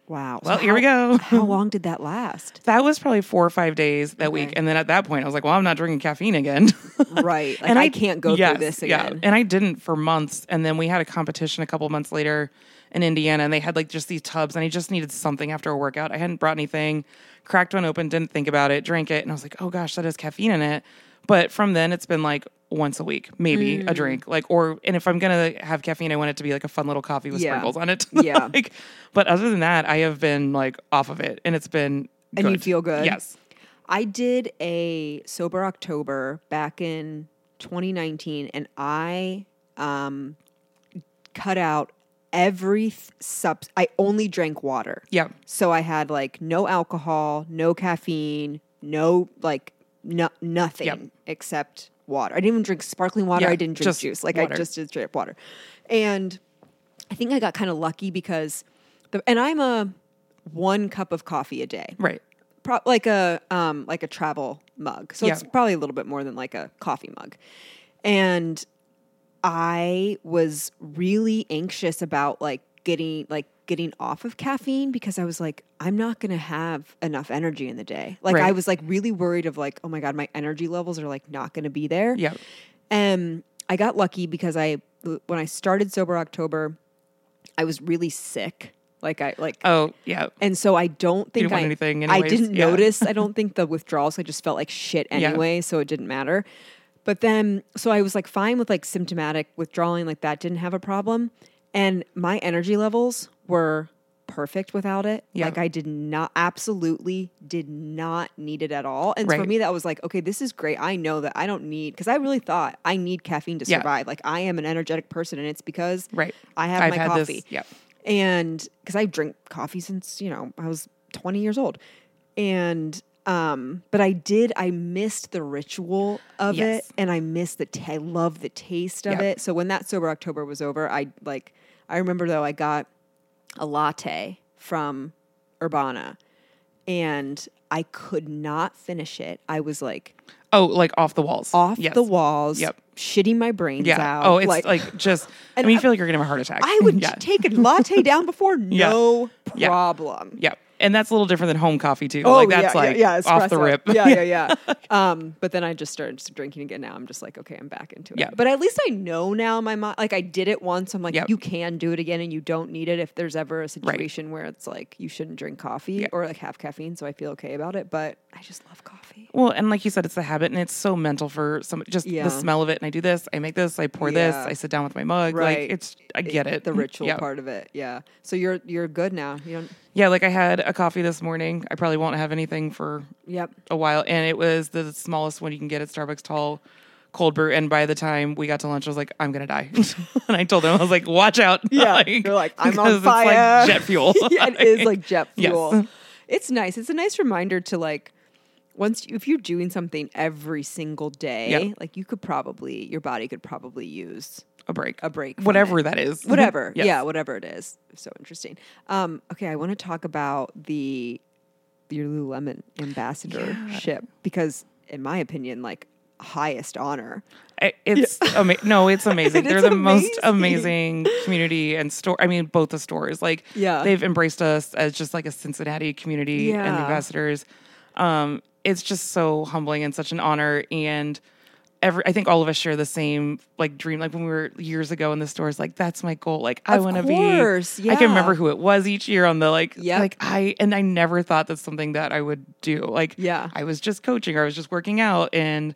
Speaker 1: Wow.
Speaker 2: Well, here we go.
Speaker 1: how long did that last?
Speaker 2: that was probably four or five days that week. And then at that point, I was like, well, I'm not drinking caffeine again.
Speaker 1: Right. Like I, can't go
Speaker 2: yes,
Speaker 1: through this
Speaker 2: yeah.
Speaker 1: again.
Speaker 2: And I didn't for months. And then we had a competition a couple months later in Indiana, and they had like just these tubs, and I just needed something after a workout. I hadn't brought anything, cracked one open, didn't think about it, drank it, and I was like, oh gosh, that has caffeine in it. But from then, it's been like once a week, maybe
Speaker 1: Mm.
Speaker 2: a drink. Like, or, and if I'm gonna have caffeine, I want it to be like a fun little coffee with
Speaker 1: Yeah.
Speaker 2: sprinkles on it.
Speaker 1: Yeah.
Speaker 2: like, but other than that, I have been like off of it, and it's been
Speaker 1: And you feel good?
Speaker 2: Yes.
Speaker 1: I did a sober October back in 2019, and I um, cut out every th- sub. I only drank water.
Speaker 2: Yeah.
Speaker 1: So I had like no alcohol, no caffeine, no like no nothing
Speaker 2: Yep.
Speaker 1: except water. I didn't even drink sparkling water.
Speaker 2: Yeah,
Speaker 1: I didn't drink juice. Like
Speaker 2: water.
Speaker 1: I just did straight up water. And I think I got kind of lucky because the and I'm a one cup of coffee a day
Speaker 2: Right.
Speaker 1: pro- like a um like a travel mug. So it's probably a little bit more than like a coffee mug. And I was really anxious about like getting like getting off of caffeine because I was like I'm not going to have enough energy in the day. Like I was like really worried of like oh my god my energy levels are like not going to be there.
Speaker 2: Yeah.
Speaker 1: Um, I got lucky because I when I started sober October, I was really sick. Like I like
Speaker 2: Oh, yeah.
Speaker 1: and so I don't think I,
Speaker 2: anything
Speaker 1: I didn't
Speaker 2: yeah.
Speaker 1: notice. I don't think the withdrawals. I just felt like shit
Speaker 2: Yeah.
Speaker 1: anyway, so it didn't matter. But then, so I was like fine with like symptomatic withdrawing, like that didn't have a problem, and my energy levels were perfect without it.
Speaker 2: Yeah.
Speaker 1: Like I did not, absolutely did not need it at all. And for me, that was like, okay, this is great. I know that I don't need because I really thought I need caffeine to
Speaker 2: Yeah.
Speaker 1: survive. Like I am an energetic person, and it's because
Speaker 2: Right.
Speaker 1: I have
Speaker 2: I've
Speaker 1: my coffee
Speaker 2: this. Yeah.
Speaker 1: and because I drink coffee since you know I was 20 years old, and um, but I did I missed the ritual of
Speaker 2: Yes.
Speaker 1: it, and I missed the t- I love the taste of
Speaker 2: Yeah.
Speaker 1: it. So when that sober October was over, I like I remember though I got a latte from Urbana, and I could not finish it. I was like
Speaker 2: Oh, like off the walls.
Speaker 1: off
Speaker 2: Yes.
Speaker 1: the walls,
Speaker 2: Yep.
Speaker 1: shitting my brains
Speaker 2: Yeah.
Speaker 1: out.
Speaker 2: Oh, it's like, just. I mean, you feel like you're gonna have a heart attack.
Speaker 1: I would
Speaker 2: yeah.
Speaker 1: take a latte down before, no
Speaker 2: Yeah.
Speaker 1: problem.
Speaker 2: Yeah. And that's a little different than home coffee too.
Speaker 1: Oh,
Speaker 2: like that's
Speaker 1: yeah,
Speaker 2: like
Speaker 1: yeah, yeah,
Speaker 2: off the rip.
Speaker 1: Yeah, yeah, yeah. um, but then I just started drinking again. Now I'm just like, okay, I'm back into it.
Speaker 2: Yeah.
Speaker 1: But at least I know now. My mind, like I did it once. I'm like,
Speaker 2: Yep.
Speaker 1: you can do it again, and you don't need it if there's ever a situation where it's like you shouldn't drink coffee
Speaker 2: Yeah.
Speaker 1: or like have caffeine. So I feel okay about it. But I just love coffee.
Speaker 2: Well, and like you said, it's a habit, and it's so mental for some. Just the smell of it, and I do this, I make this, I pour this, I sit down with my mug.
Speaker 1: Right.
Speaker 2: Like it's, I get it.
Speaker 1: The ritual
Speaker 2: yeah.
Speaker 1: part of it. Yeah. So you're you're good now. You don't.
Speaker 2: Yeah, like I had a coffee this morning. I probably won't have anything for
Speaker 1: Yep.
Speaker 2: a while, and it was the smallest one you can get at Starbucks, tall cold brew. And by the time we got to lunch, I was like, I'm gonna die. and I told them, I was like, watch out.
Speaker 1: Yeah, like, you're like, I'm on fire.
Speaker 2: It's like jet fuel.
Speaker 1: yeah, it is like jet
Speaker 2: Yes.
Speaker 1: fuel. It's nice. It's a nice reminder to like once if you're doing something every single day,
Speaker 2: Yeah.
Speaker 1: like you could probably your body could probably use
Speaker 2: a break,
Speaker 1: a break,
Speaker 2: whatever
Speaker 1: it.
Speaker 2: that is,
Speaker 1: whatever.
Speaker 2: Yes.
Speaker 1: Yeah, whatever it is. So interesting. Um, okay, I want to talk about the your Lululemon ambassadorship because, in my opinion, like highest honor.
Speaker 2: It's ama- no, it's amazing. They're the most
Speaker 1: amazing.
Speaker 2: amazing community and store. I mean, both the stores. Like,
Speaker 1: Yeah.
Speaker 2: they've embraced us as just like a Cincinnati community and ambassadors. Um, it's just so humbling and such an honor. And every, I think all of us share the same like dream. Like when we were years ago in the stores, like that's my goal. Like I want to be.
Speaker 1: course,
Speaker 2: I can remember who it was each year on the like.
Speaker 1: Yeah.
Speaker 2: Like I and I never thought that's something that I would do. Like
Speaker 1: Yeah.
Speaker 2: I was just coaching or I was just working out and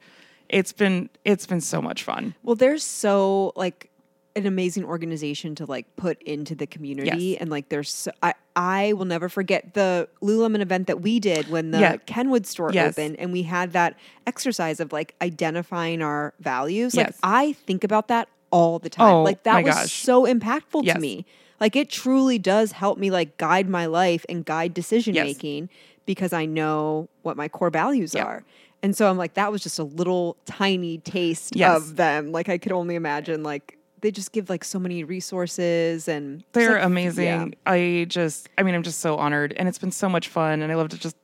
Speaker 2: it's been it's been so much fun.
Speaker 1: Well, there's so like an amazing organization to like put into the community,
Speaker 2: Yes.
Speaker 1: and like there's so, I I will never forget the Lululemon event that we did when the
Speaker 2: Yeah.
Speaker 1: Kenwood store
Speaker 2: Yes.
Speaker 1: opened, and we had that exercise of like identifying our values. Like
Speaker 2: Yes.
Speaker 1: I think about that all the time.
Speaker 2: Oh,
Speaker 1: like that was
Speaker 2: gosh.
Speaker 1: so impactful to me. Like it truly does help me like guide my life and guide decision making because I know what my core values
Speaker 2: Yeah.
Speaker 1: are. And so I'm like, that was just a little tiny taste of them. Like I could only imagine like they just give like so many resources and
Speaker 2: They're
Speaker 1: like,
Speaker 2: amazing.
Speaker 1: yeah.
Speaker 2: I just, I mean, I'm just so honored, and it's been so much fun, and I love to just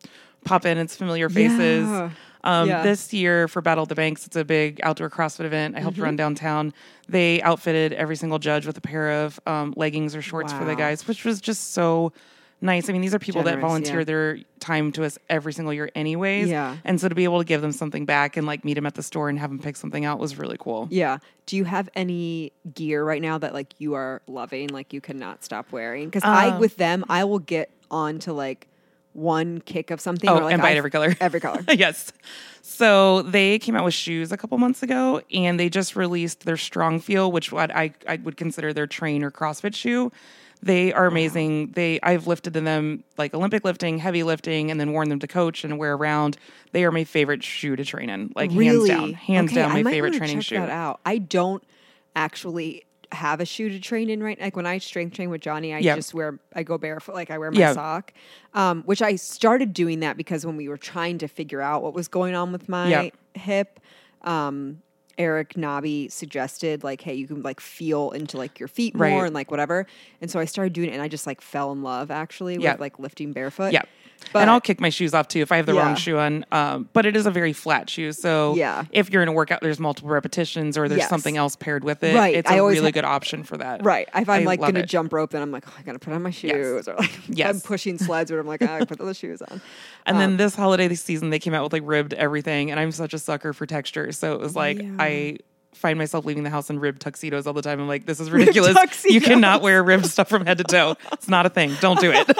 Speaker 2: pop in. And it's familiar faces.
Speaker 1: Yeah.
Speaker 2: Um,
Speaker 1: Yeah.
Speaker 2: This year for Battle of the Banks, it's a big outdoor CrossFit event. I helped
Speaker 1: Mm-hmm.
Speaker 2: run downtown. They outfitted every single judge with a pair of um, leggings or shorts for the guys, which was just so nice. I mean, these are people that volunteer
Speaker 1: yeah.
Speaker 2: their time to us every single year, anyways.
Speaker 1: Yeah.
Speaker 2: And so to be able to give them something back and like meet them at the store and have them pick something out was really cool.
Speaker 1: Yeah. Do you have any gear right now that like you are loving, like you cannot stop wearing? Because I
Speaker 2: Um,
Speaker 1: with them, I will get on to like one kick of something.
Speaker 2: Oh,
Speaker 1: or, like,
Speaker 2: and buy it every color.
Speaker 1: Every color.
Speaker 2: yes. So they came out with shoes a couple months ago, and they just released their Strong Feel, which what I I would consider their train or CrossFit shoe. They are amazing. They I've lifted them like Olympic lifting, heavy lifting, and then worn them to coach and wear around. They are my favorite shoe to train in, like hands down, hands
Speaker 1: Okay,
Speaker 2: down,
Speaker 1: I
Speaker 2: my favorite training
Speaker 1: check
Speaker 2: shoe.
Speaker 1: That out. I don't actually have a shoe to train in right. Like when I strength train with Johnny, I
Speaker 2: Yep.
Speaker 1: just wear. I go barefoot. Like I wear my
Speaker 2: Yeah.
Speaker 1: sock. Um, which I started doing that because when we were trying to figure out what was going on with my
Speaker 2: Yep.
Speaker 1: hip, um, Eric Nobby suggested like, hey, you can like feel into like your feet more
Speaker 2: Right.
Speaker 1: and like whatever. And so I started doing it, and I just like fell in love actually with like lifting barefoot.
Speaker 2: Yeah.
Speaker 1: But
Speaker 2: and I'll kick my shoes off too if I have the
Speaker 1: Yeah.
Speaker 2: wrong shoe on. Um, but it is a very flat shoe. So
Speaker 1: Yeah.
Speaker 2: if you're in a workout, there's multiple repetitions or there's
Speaker 1: Yes.
Speaker 2: something else paired with it.
Speaker 1: Right.
Speaker 2: It's
Speaker 1: I
Speaker 2: a really
Speaker 1: ha-
Speaker 2: good option for that.
Speaker 1: Right. If I'm
Speaker 2: I
Speaker 1: like
Speaker 2: love
Speaker 1: gonna jump rope, then I'm like, oh, I gotta put on my shoes. Or like
Speaker 2: Yes.
Speaker 1: I'm pushing sleds, but I'm like, oh, I put those shoes on.
Speaker 2: And
Speaker 1: Um,
Speaker 2: then this holiday season, they came out with like ribbed everything, and I'm such a sucker for texture. So it was like
Speaker 1: Yeah.
Speaker 2: I find myself leaving the house in ribbed tuxedos all the time. I'm like, this is ridiculous. you cannot wear ribbed stuff from head to toe. It's not a thing. Don't do it.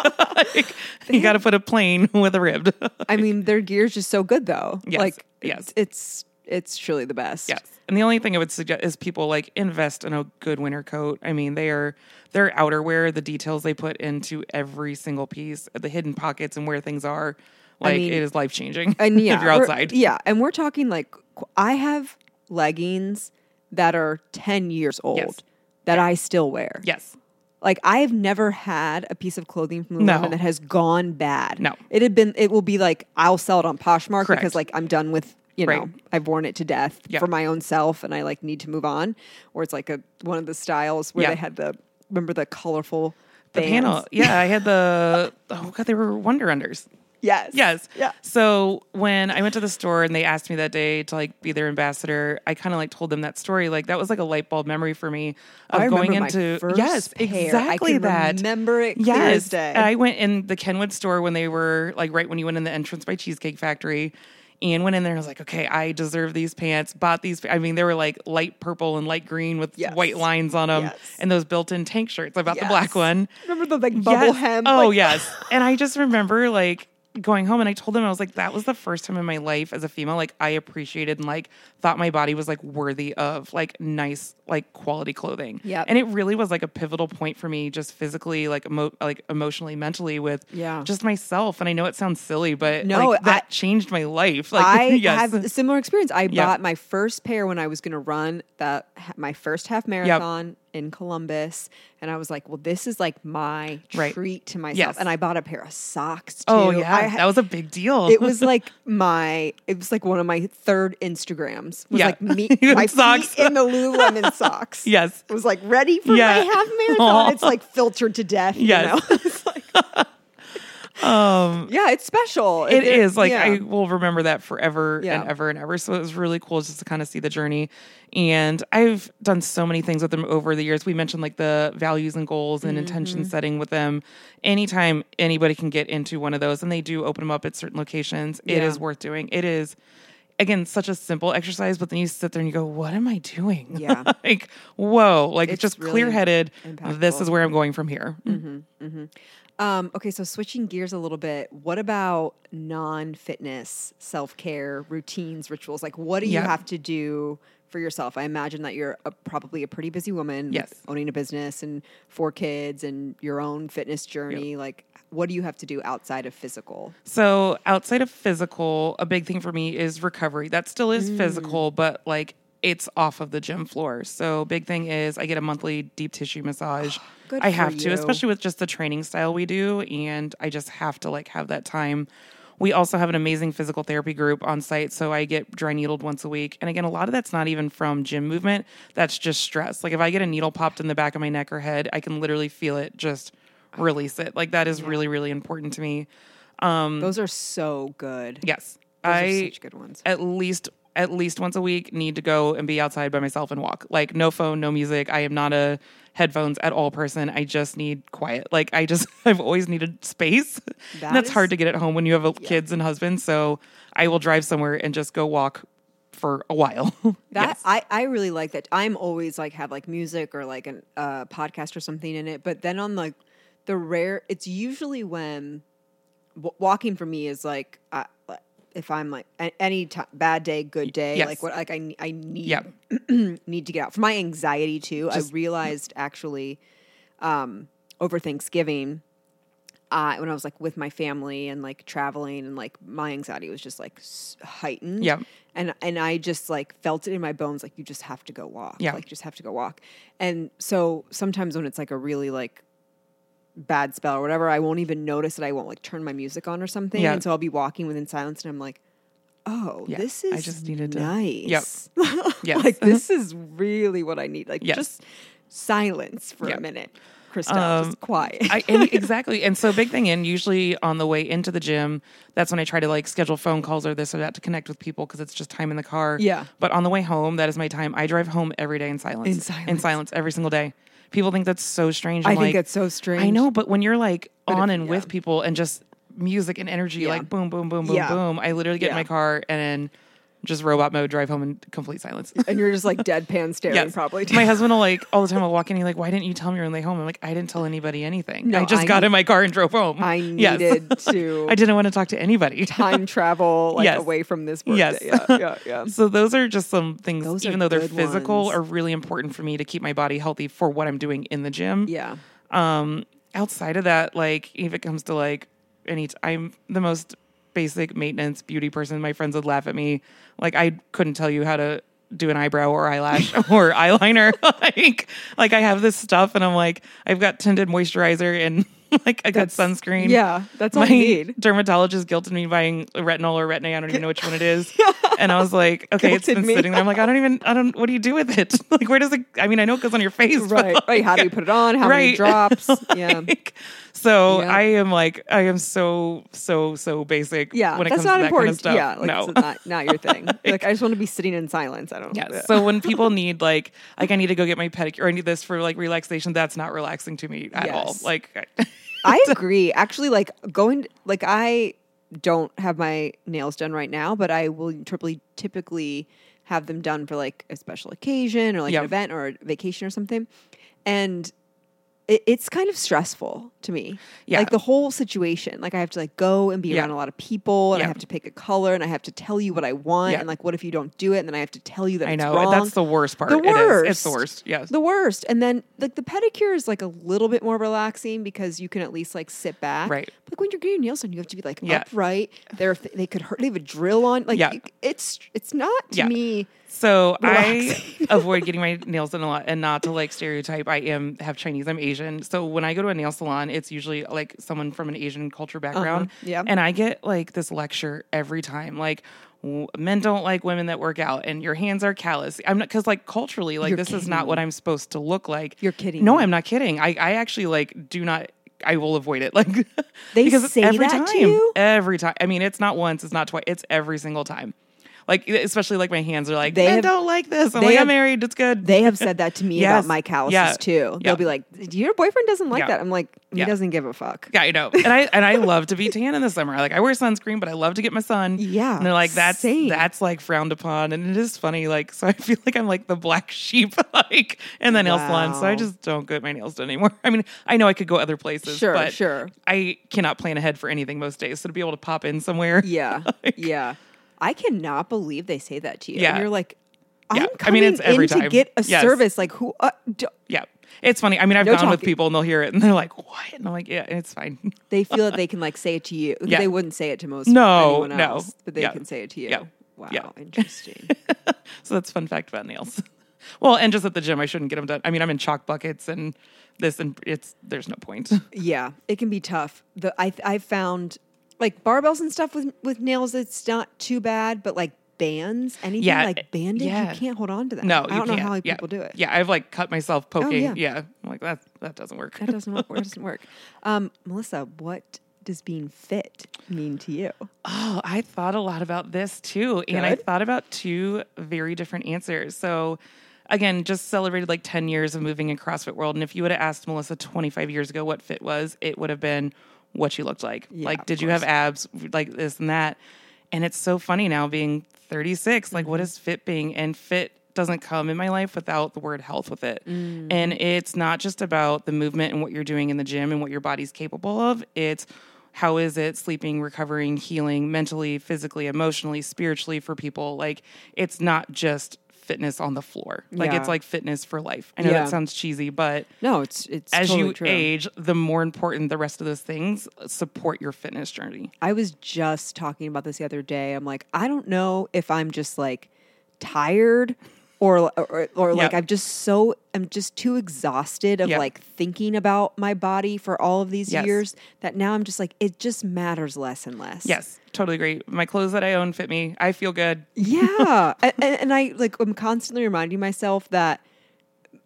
Speaker 2: Like, you got to put a plain with a ribbed.
Speaker 1: I mean, their gear's just so good though.
Speaker 2: Yes,
Speaker 1: Like
Speaker 2: yes.
Speaker 1: it's it's it's truly the best.
Speaker 2: Yes. And the only thing I would suggest is people like invest in a good winter coat. I mean, they are their outerwear, the details they put into every single piece, the hidden pockets and where things are. Like
Speaker 1: mean-
Speaker 2: it is life changing.
Speaker 1: And yeah,
Speaker 2: if you're outside.
Speaker 1: Yeah, and we're talking like I have leggings that are 10 years old
Speaker 2: Yes.
Speaker 1: that I still wear.
Speaker 2: Yes.
Speaker 1: Like I have never had a piece of clothing from Lululemon
Speaker 2: No.
Speaker 1: that has gone bad.
Speaker 2: No.
Speaker 1: It had been it will be like I'll sell it on Poshmark
Speaker 2: Correct.
Speaker 1: because like I'm done with you know,
Speaker 2: Right.
Speaker 1: I've worn it to death
Speaker 2: Yeah.
Speaker 1: for my own self and I like need to move on. Or it's like a one of the styles where
Speaker 2: Yeah.
Speaker 1: they had the remember the colorful
Speaker 2: The
Speaker 1: bands?
Speaker 2: panel. Yeah, I had the oh god, they were Wonder Unders.
Speaker 1: Yes.
Speaker 2: Yes.
Speaker 1: Yeah.
Speaker 2: So when I went to the store and they asked me that day to like be their ambassador, I kind of like told them that story. Like that was like a light bulb memory for me of
Speaker 1: I
Speaker 2: going into yes,
Speaker 1: pair. I
Speaker 2: exactly that.
Speaker 1: remember it
Speaker 2: yes. I went in the Kenwood store when they were like right when you went in the entrance by Cheesecake Factory. And went in there and was like, okay, I deserve these pants. Bought these. I mean, they were like light purple and light green with
Speaker 1: Yes.
Speaker 2: white lines on them,
Speaker 1: Yes.
Speaker 2: and those built-in tank shirts. I bought the black one.
Speaker 1: Remember the like bubble
Speaker 2: Yes.
Speaker 1: hem?
Speaker 2: Oh
Speaker 1: like,
Speaker 2: yes. And I just remember like going home and I told them I was like that was the first time in my life as a female like I appreciated and like thought my body was like worthy of like nice like quality clothing.
Speaker 1: Yeah.
Speaker 2: And it really was like a pivotal point for me just physically like emo- like emotionally mentally with
Speaker 1: Yeah.
Speaker 2: just myself and I know it sounds silly but
Speaker 1: No,
Speaker 2: like, that
Speaker 1: I-
Speaker 2: changed my life. Like
Speaker 1: I
Speaker 2: yes.
Speaker 1: have a similar experience. I
Speaker 2: Yeah.
Speaker 1: bought my first pair when I was going to run that my first half marathon in Columbus, and I was like, "Well, this is like my
Speaker 2: Right.
Speaker 1: treat to myself."
Speaker 2: Yes.
Speaker 1: And I bought a pair of socks oh, too.
Speaker 2: Oh yeah.
Speaker 1: I
Speaker 2: that was a big deal.
Speaker 1: it was like my it was like one of my third Instagrams. Was
Speaker 2: Yeah.
Speaker 1: like me my
Speaker 2: socks.
Speaker 1: in the Lululemon socks.
Speaker 2: Yes.
Speaker 1: It was like ready for
Speaker 2: Yeah.
Speaker 1: my half marathon. It's like filtered to death.
Speaker 2: Yes.
Speaker 1: You know? um, yeah, it's special.
Speaker 2: It
Speaker 1: There-
Speaker 2: is like
Speaker 1: yeah.
Speaker 2: I will remember that forever
Speaker 1: Yeah.
Speaker 2: and ever and ever. So it was really cool just to kind of see the journey. And I've done so many things with them over the years. We mentioned like the values and goals and intention
Speaker 1: Mm-hmm.
Speaker 2: setting with them. Anytime anybody can get into one of those, and they do open them up at certain locations, it
Speaker 1: Yeah.
Speaker 2: is worth doing. It is. Again, such a simple exercise, but then you sit there and you go, "What am I doing?"
Speaker 1: Yeah.
Speaker 2: like, whoa! Like
Speaker 1: It's
Speaker 2: just
Speaker 1: really
Speaker 2: clear headed. This is where I'm going from here.
Speaker 1: Um, okay, so switching gears a little bit, what about non fitness self care routines, rituals? Like, what do you have to do for yourself? I imagine that you're a, probably a pretty busy woman,
Speaker 2: Yes.
Speaker 1: owning a business and four kids and your own fitness journey. Like, what do you have to do outside of physical?
Speaker 2: So outside of physical, a big thing for me is recovery. That still is physical, but like it's off of the gym floor. So big thing is I get a monthly deep tissue massage.
Speaker 1: Good
Speaker 2: I have to,
Speaker 1: you.
Speaker 2: especially with just the training style we do, and I just have to like have that time We also have an amazing physical therapy group on site. So I get dry needled once a week. And again, a lot of that's not even from gym movement. That's just stress. Like if I get a needle popped in the back of my neck or head, I can literally feel it just release it. Like that is really, really important to me.
Speaker 1: Um, Those are so good.
Speaker 2: Yes.
Speaker 1: Those
Speaker 2: I
Speaker 1: such good ones.
Speaker 2: at least at least once a week need to go and be outside by myself and walk. Like no phone, no music. I am not a headphones at all person. I just need quiet. Like I just I've always needed space.
Speaker 1: That
Speaker 2: And that's hard to get at home when you have a, kids and husband. So I will drive somewhere and just go walk for a while.
Speaker 1: That
Speaker 2: Yes.
Speaker 1: I, I really like that. I'm always like have like music or like a uh, podcast or something in it. But then on like the rare, it's usually when w- walking for me is like if I'm like any ti bad day, good day,
Speaker 2: yes.
Speaker 1: like what like I I need
Speaker 2: Yeah.
Speaker 1: need to get out for my anxiety too. I realized actually um, over Thanksgiving. Uh, when I was like with my family and like traveling and like my anxiety was just like heightened
Speaker 2: Yeah.
Speaker 1: and and I just like felt it in my bones like you just have to go walk
Speaker 2: Yeah.
Speaker 1: like you just have to go walk and so sometimes when it's like a really like bad spell or whatever I won't even notice that I won't like turn my music on or something
Speaker 2: Yeah.
Speaker 1: and so I'll be walking within silence and I'm like oh
Speaker 2: Yeah,
Speaker 1: this
Speaker 2: I
Speaker 1: is
Speaker 2: just needed to-
Speaker 1: nice
Speaker 2: Yep. Yes.
Speaker 1: like this is really what I need like
Speaker 2: Yes.
Speaker 1: just silence for
Speaker 2: Yep.
Speaker 1: a minute Christelle
Speaker 2: Um,
Speaker 1: just quiet
Speaker 2: I, and exactly. And so big thing, and usually on the way into the gym, that's when I try to like schedule phone calls or this or that to connect with people because it's just time in the car.
Speaker 1: Yeah.
Speaker 2: But on the way home, that is my time. I drive home every day in silence.
Speaker 1: In silence.
Speaker 2: silence every single day. People think that's so strange.
Speaker 1: I
Speaker 2: I'm
Speaker 1: think
Speaker 2: like,
Speaker 1: that's so strange
Speaker 2: I know, but when you're like on
Speaker 1: if-
Speaker 2: and
Speaker 1: yeah.
Speaker 2: with people and just music and energy,
Speaker 1: Yeah.
Speaker 2: like boom, boom, boom, boom,
Speaker 1: Yeah.
Speaker 2: boom, I literally get in my car and just robot mode, drive home in complete silence.
Speaker 1: and you're just like deadpan staring
Speaker 2: Yes.
Speaker 1: probably
Speaker 2: My husband will like all the time I'll walk in. He's like, "Why didn't you tell me you're on the home?" I'm like, "I didn't tell anybody anything.
Speaker 1: No,
Speaker 2: I just
Speaker 1: I
Speaker 2: got
Speaker 1: need-
Speaker 2: in my car and drove home.
Speaker 1: I
Speaker 2: Yes.
Speaker 1: needed to
Speaker 2: I didn't want to talk to anybody.
Speaker 1: time travel like
Speaker 2: Yes.
Speaker 1: away from this work.
Speaker 2: Yes.
Speaker 1: Yeah, yeah, yeah.
Speaker 2: So those are just some things,
Speaker 1: Those
Speaker 2: even though they're physical,
Speaker 1: ones.
Speaker 2: are really important for me to keep my body healthy for what I'm doing in the gym.
Speaker 1: Yeah.
Speaker 2: Um, outside of that, like if it comes to like any, t- I'm the most basic maintenance beauty person. My friends would laugh at me. Like I couldn't tell you how to do an eyebrow or eyelash or eyeliner. like, like I have this stuff, and I'm like, I've got tinted moisturizer and like a good sunscreen.
Speaker 1: Yeah, that's all
Speaker 2: my
Speaker 1: you need.
Speaker 2: dermatologist guilted me buying retinol or retin-A. I don't even know which one it is. And I was like, okay, it's been
Speaker 1: me.
Speaker 2: sitting there. I'm like, I don't even, I don't, what do you do with it? like, where does it, I mean, I know it goes on your face. but,
Speaker 1: Right. Right. How do you put it on? How many
Speaker 2: Right.
Speaker 1: drops? Yeah.
Speaker 2: So
Speaker 1: Yeah.
Speaker 2: I am like, I am so, so, so basic
Speaker 1: Yeah.
Speaker 2: when it
Speaker 1: that's
Speaker 2: comes
Speaker 1: not
Speaker 2: to that
Speaker 1: important.
Speaker 2: kind of stuff.
Speaker 1: Yeah. Like,
Speaker 2: no.
Speaker 1: it's not, not your thing. like, I just want to be sitting in silence. I don't
Speaker 2: Yes.
Speaker 1: yeah.
Speaker 2: So when people need like, like I need to go get my pedicure or I need this for like relaxation, that's not relaxing to me at all. Like,
Speaker 1: I agree. Actually, like going, like I don't have my nails done right now, but I will triply typically have them done for like a special occasion or like
Speaker 2: Yeah.
Speaker 1: an event or a vacation or something. And it, it's kind of stressful to me.
Speaker 2: Yeah.
Speaker 1: Like the whole situation. Like I have to like go and be
Speaker 2: Yeah.
Speaker 1: around a lot of people and I have to pick a color and I have to tell you what I want.
Speaker 2: Yeah.
Speaker 1: And like, what if you don't do it? And then I have to tell you that
Speaker 2: I know
Speaker 1: wrong.
Speaker 2: that's the worst part.
Speaker 1: The
Speaker 2: It is.
Speaker 1: worst.
Speaker 2: It's the worst. Yes.
Speaker 1: The worst. And then like the pedicure is like a little bit more relaxing because you can at least like sit back.
Speaker 2: Right.
Speaker 1: But like when you're getting your nails done, you have to be like
Speaker 2: Yeah.
Speaker 1: upright. They're they could hurt. They have a drill on. Like
Speaker 2: Yeah.
Speaker 1: it's it's not to
Speaker 2: Yeah.
Speaker 1: me.
Speaker 2: So
Speaker 1: Relaxing.
Speaker 2: I avoid getting my nails done a lot, and not to like stereotype. I am have Chinese. I'm Asian. So when I go to a nail salon, it's usually like someone from an Asian culture background.
Speaker 1: Uh-huh. Yeah.
Speaker 2: And I get like this lecture every time, like. Men don't like women that work out, and your hands are callous. I'm not because, like, culturally, like
Speaker 1: You're
Speaker 2: this is not what I'm supposed to look like.
Speaker 1: You're kidding
Speaker 2: No. I'm not kidding. I, I actually like do not. I will avoid it. Like
Speaker 1: They
Speaker 2: because
Speaker 1: say
Speaker 2: every
Speaker 1: that to you?
Speaker 2: every time. I mean, it's not once, it's not twice, it's every single time. Like especially like my hands are like
Speaker 1: They have-
Speaker 2: don't like this. I'm
Speaker 1: they
Speaker 2: like
Speaker 1: have-
Speaker 2: I'm married. It's good.
Speaker 1: They have said that to me
Speaker 2: Yes.
Speaker 1: about my calluses
Speaker 2: Yeah.
Speaker 1: too.
Speaker 2: Yeah.
Speaker 1: They'll be like, "Your boyfriend doesn't like that." I'm like, "He doesn't give a fuck."
Speaker 2: yeah, I know. And I and I love to be tan in the summer. Like I wear sunscreen, but I love to get my sun.
Speaker 1: Yeah,
Speaker 2: And they're like, that's
Speaker 1: same.
Speaker 2: that's like frowned upon. And it is funny. Like, so I feel like I'm like the black sheep, like in the nail salon. So I just don't get my nails done anymore. I mean, I know I could go other places.
Speaker 1: Sure,
Speaker 2: but
Speaker 1: sure.
Speaker 2: I cannot plan ahead for anything most days. So to be able to pop in somewhere.
Speaker 1: Yeah, yeah. I cannot believe they say that to you.
Speaker 2: Yeah.
Speaker 1: and you're like, I'm
Speaker 2: Yeah. I
Speaker 1: coming
Speaker 2: mean, it's every
Speaker 1: in to get a
Speaker 2: Yes.
Speaker 1: service. Like who? Uh, d-
Speaker 2: Yeah. It's funny. I mean, I've
Speaker 1: No
Speaker 2: gone with people and they'll hear it and they're like, what? And I'm like, yeah, it's fine.
Speaker 1: they feel that they can like say it to you.
Speaker 2: Yeah.
Speaker 1: They wouldn't say it to most
Speaker 2: No,
Speaker 1: anyone
Speaker 2: no.
Speaker 1: but they
Speaker 2: Yeah.
Speaker 1: can say it to you.
Speaker 2: Yeah.
Speaker 1: Wow,
Speaker 2: Yeah.
Speaker 1: interesting.
Speaker 2: So that's fun fact about nails. Well, and just at the gym, I shouldn't get them done. I mean, I'm in chalk buckets and this, and it's there's no point.
Speaker 1: yeah, it can be tough. The I I found like barbells and stuff with with nails. It's not too bad, but like bands, anything
Speaker 2: Yeah,
Speaker 1: like bandage,
Speaker 2: yeah.
Speaker 1: you can't hold on to that.
Speaker 2: No,
Speaker 1: I don't know how
Speaker 2: yeah.
Speaker 1: people do it.
Speaker 2: Yeah, I've like cut myself poking.
Speaker 1: yeah.
Speaker 2: yeah. I'm like that that doesn't work.
Speaker 1: That doesn't work. Doesn't work. Um, Melissa, what does being fit mean to you?
Speaker 2: Oh, I thought a lot about this too. And I thought about two very different answers. So, again, just celebrated like 10 years of moving in CrossFit world. And if you would have asked Melissa 25 years ago what fit was, it would have been what she looked like.
Speaker 1: Yeah,
Speaker 2: like, did you have abs like this and that? And it's so funny now being 36. Like,
Speaker 1: Mm-hmm.
Speaker 2: what is fit being? And fit doesn't come in my life without the word health with it.
Speaker 1: Mm.
Speaker 2: And it's not just about the movement and what you're doing in the gym and what your body's capable of. It's how is it sleeping, recovering, healing mentally, physically, emotionally, spiritually for people? Like it's not just fitness on the floor. Like
Speaker 1: Yeah.
Speaker 2: it's like fitness for life. I know
Speaker 1: Yeah.
Speaker 2: that sounds cheesy, but
Speaker 1: No, it's it's
Speaker 2: as
Speaker 1: totally
Speaker 2: you
Speaker 1: true.
Speaker 2: age, the more important the rest of those things support your fitness journey.
Speaker 1: I was just talking about this the other day. I'm like, I don't know if I'm just like tired or or, or like
Speaker 2: Yeah.
Speaker 1: I'm just so I'm just too exhausted of
Speaker 2: Yeah.
Speaker 1: like thinking about my body for all of these
Speaker 2: Yes.
Speaker 1: years that now I'm just like it just matters less and less.
Speaker 2: Yes, totally agree. My clothes that I own fit me. I feel good.
Speaker 1: Yeah. and, and I like I'm constantly reminding myself that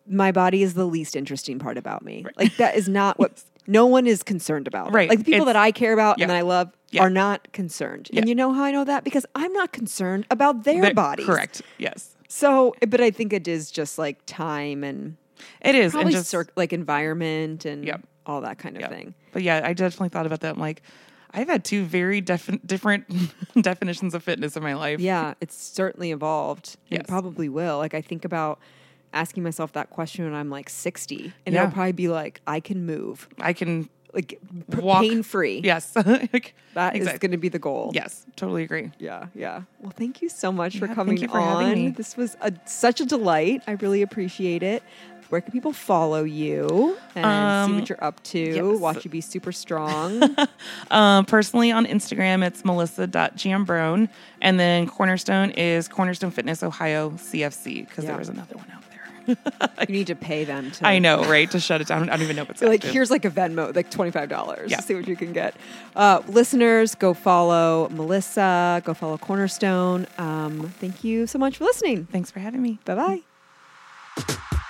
Speaker 1: my body is the least interesting part about me. Like that is not what no one is concerned about.
Speaker 2: Right.
Speaker 1: Like the people
Speaker 2: It's-
Speaker 1: that I care about
Speaker 2: yeah.
Speaker 1: and that I love
Speaker 2: Yeah.
Speaker 1: are not concerned. And you know how I know that? Because I'm not concerned about their
Speaker 2: That-
Speaker 1: bodies.
Speaker 2: Correct. Yes.
Speaker 1: So, but I think it is just like time and
Speaker 2: It is.
Speaker 1: probably
Speaker 2: and just
Speaker 1: like environment and
Speaker 2: Yep.
Speaker 1: all that kind of
Speaker 2: Yeah.
Speaker 1: thing.
Speaker 2: But yeah, I definitely thought about that. I'm like, I've had two very defi- different definitions of fitness in my life.
Speaker 1: Yeah, it's certainly evolved
Speaker 2: Yes.
Speaker 1: probably will. Like I think about asking myself that question when I'm like 60 and
Speaker 2: Yeah.
Speaker 1: it'll probably be like I can move
Speaker 2: I can
Speaker 1: like pain free.
Speaker 2: Yes. like,
Speaker 1: That is
Speaker 2: exact-
Speaker 1: going to be the goal.
Speaker 2: Yes, totally agree.
Speaker 1: Yeah, yeah. Well, thank you so much for coming
Speaker 2: thank you for
Speaker 1: on.
Speaker 2: having me.
Speaker 1: This was a, such a delight. I really appreciate it. Where can people follow you and see
Speaker 2: Um,
Speaker 1: what you're up to?
Speaker 2: yes.
Speaker 1: Watch you be super strong.
Speaker 2: Um, personally on Instagram, it's melissa.giambrone. And then Cornerstone is Cornerstone Fitness Ohio CFC because
Speaker 1: Yeah.
Speaker 2: there was another one out.
Speaker 1: you need to pay them to.
Speaker 2: I know, right? To shut it down. I don't even know it's
Speaker 1: like here's like a Venmo, like twenty five dollars.
Speaker 2: Yeah.
Speaker 1: See what you can get. Uh, listeners, go follow Melissa. Go follow Cornerstone. Um, thank you so much for listening.
Speaker 2: Thanks for having me.
Speaker 1: Bye bye.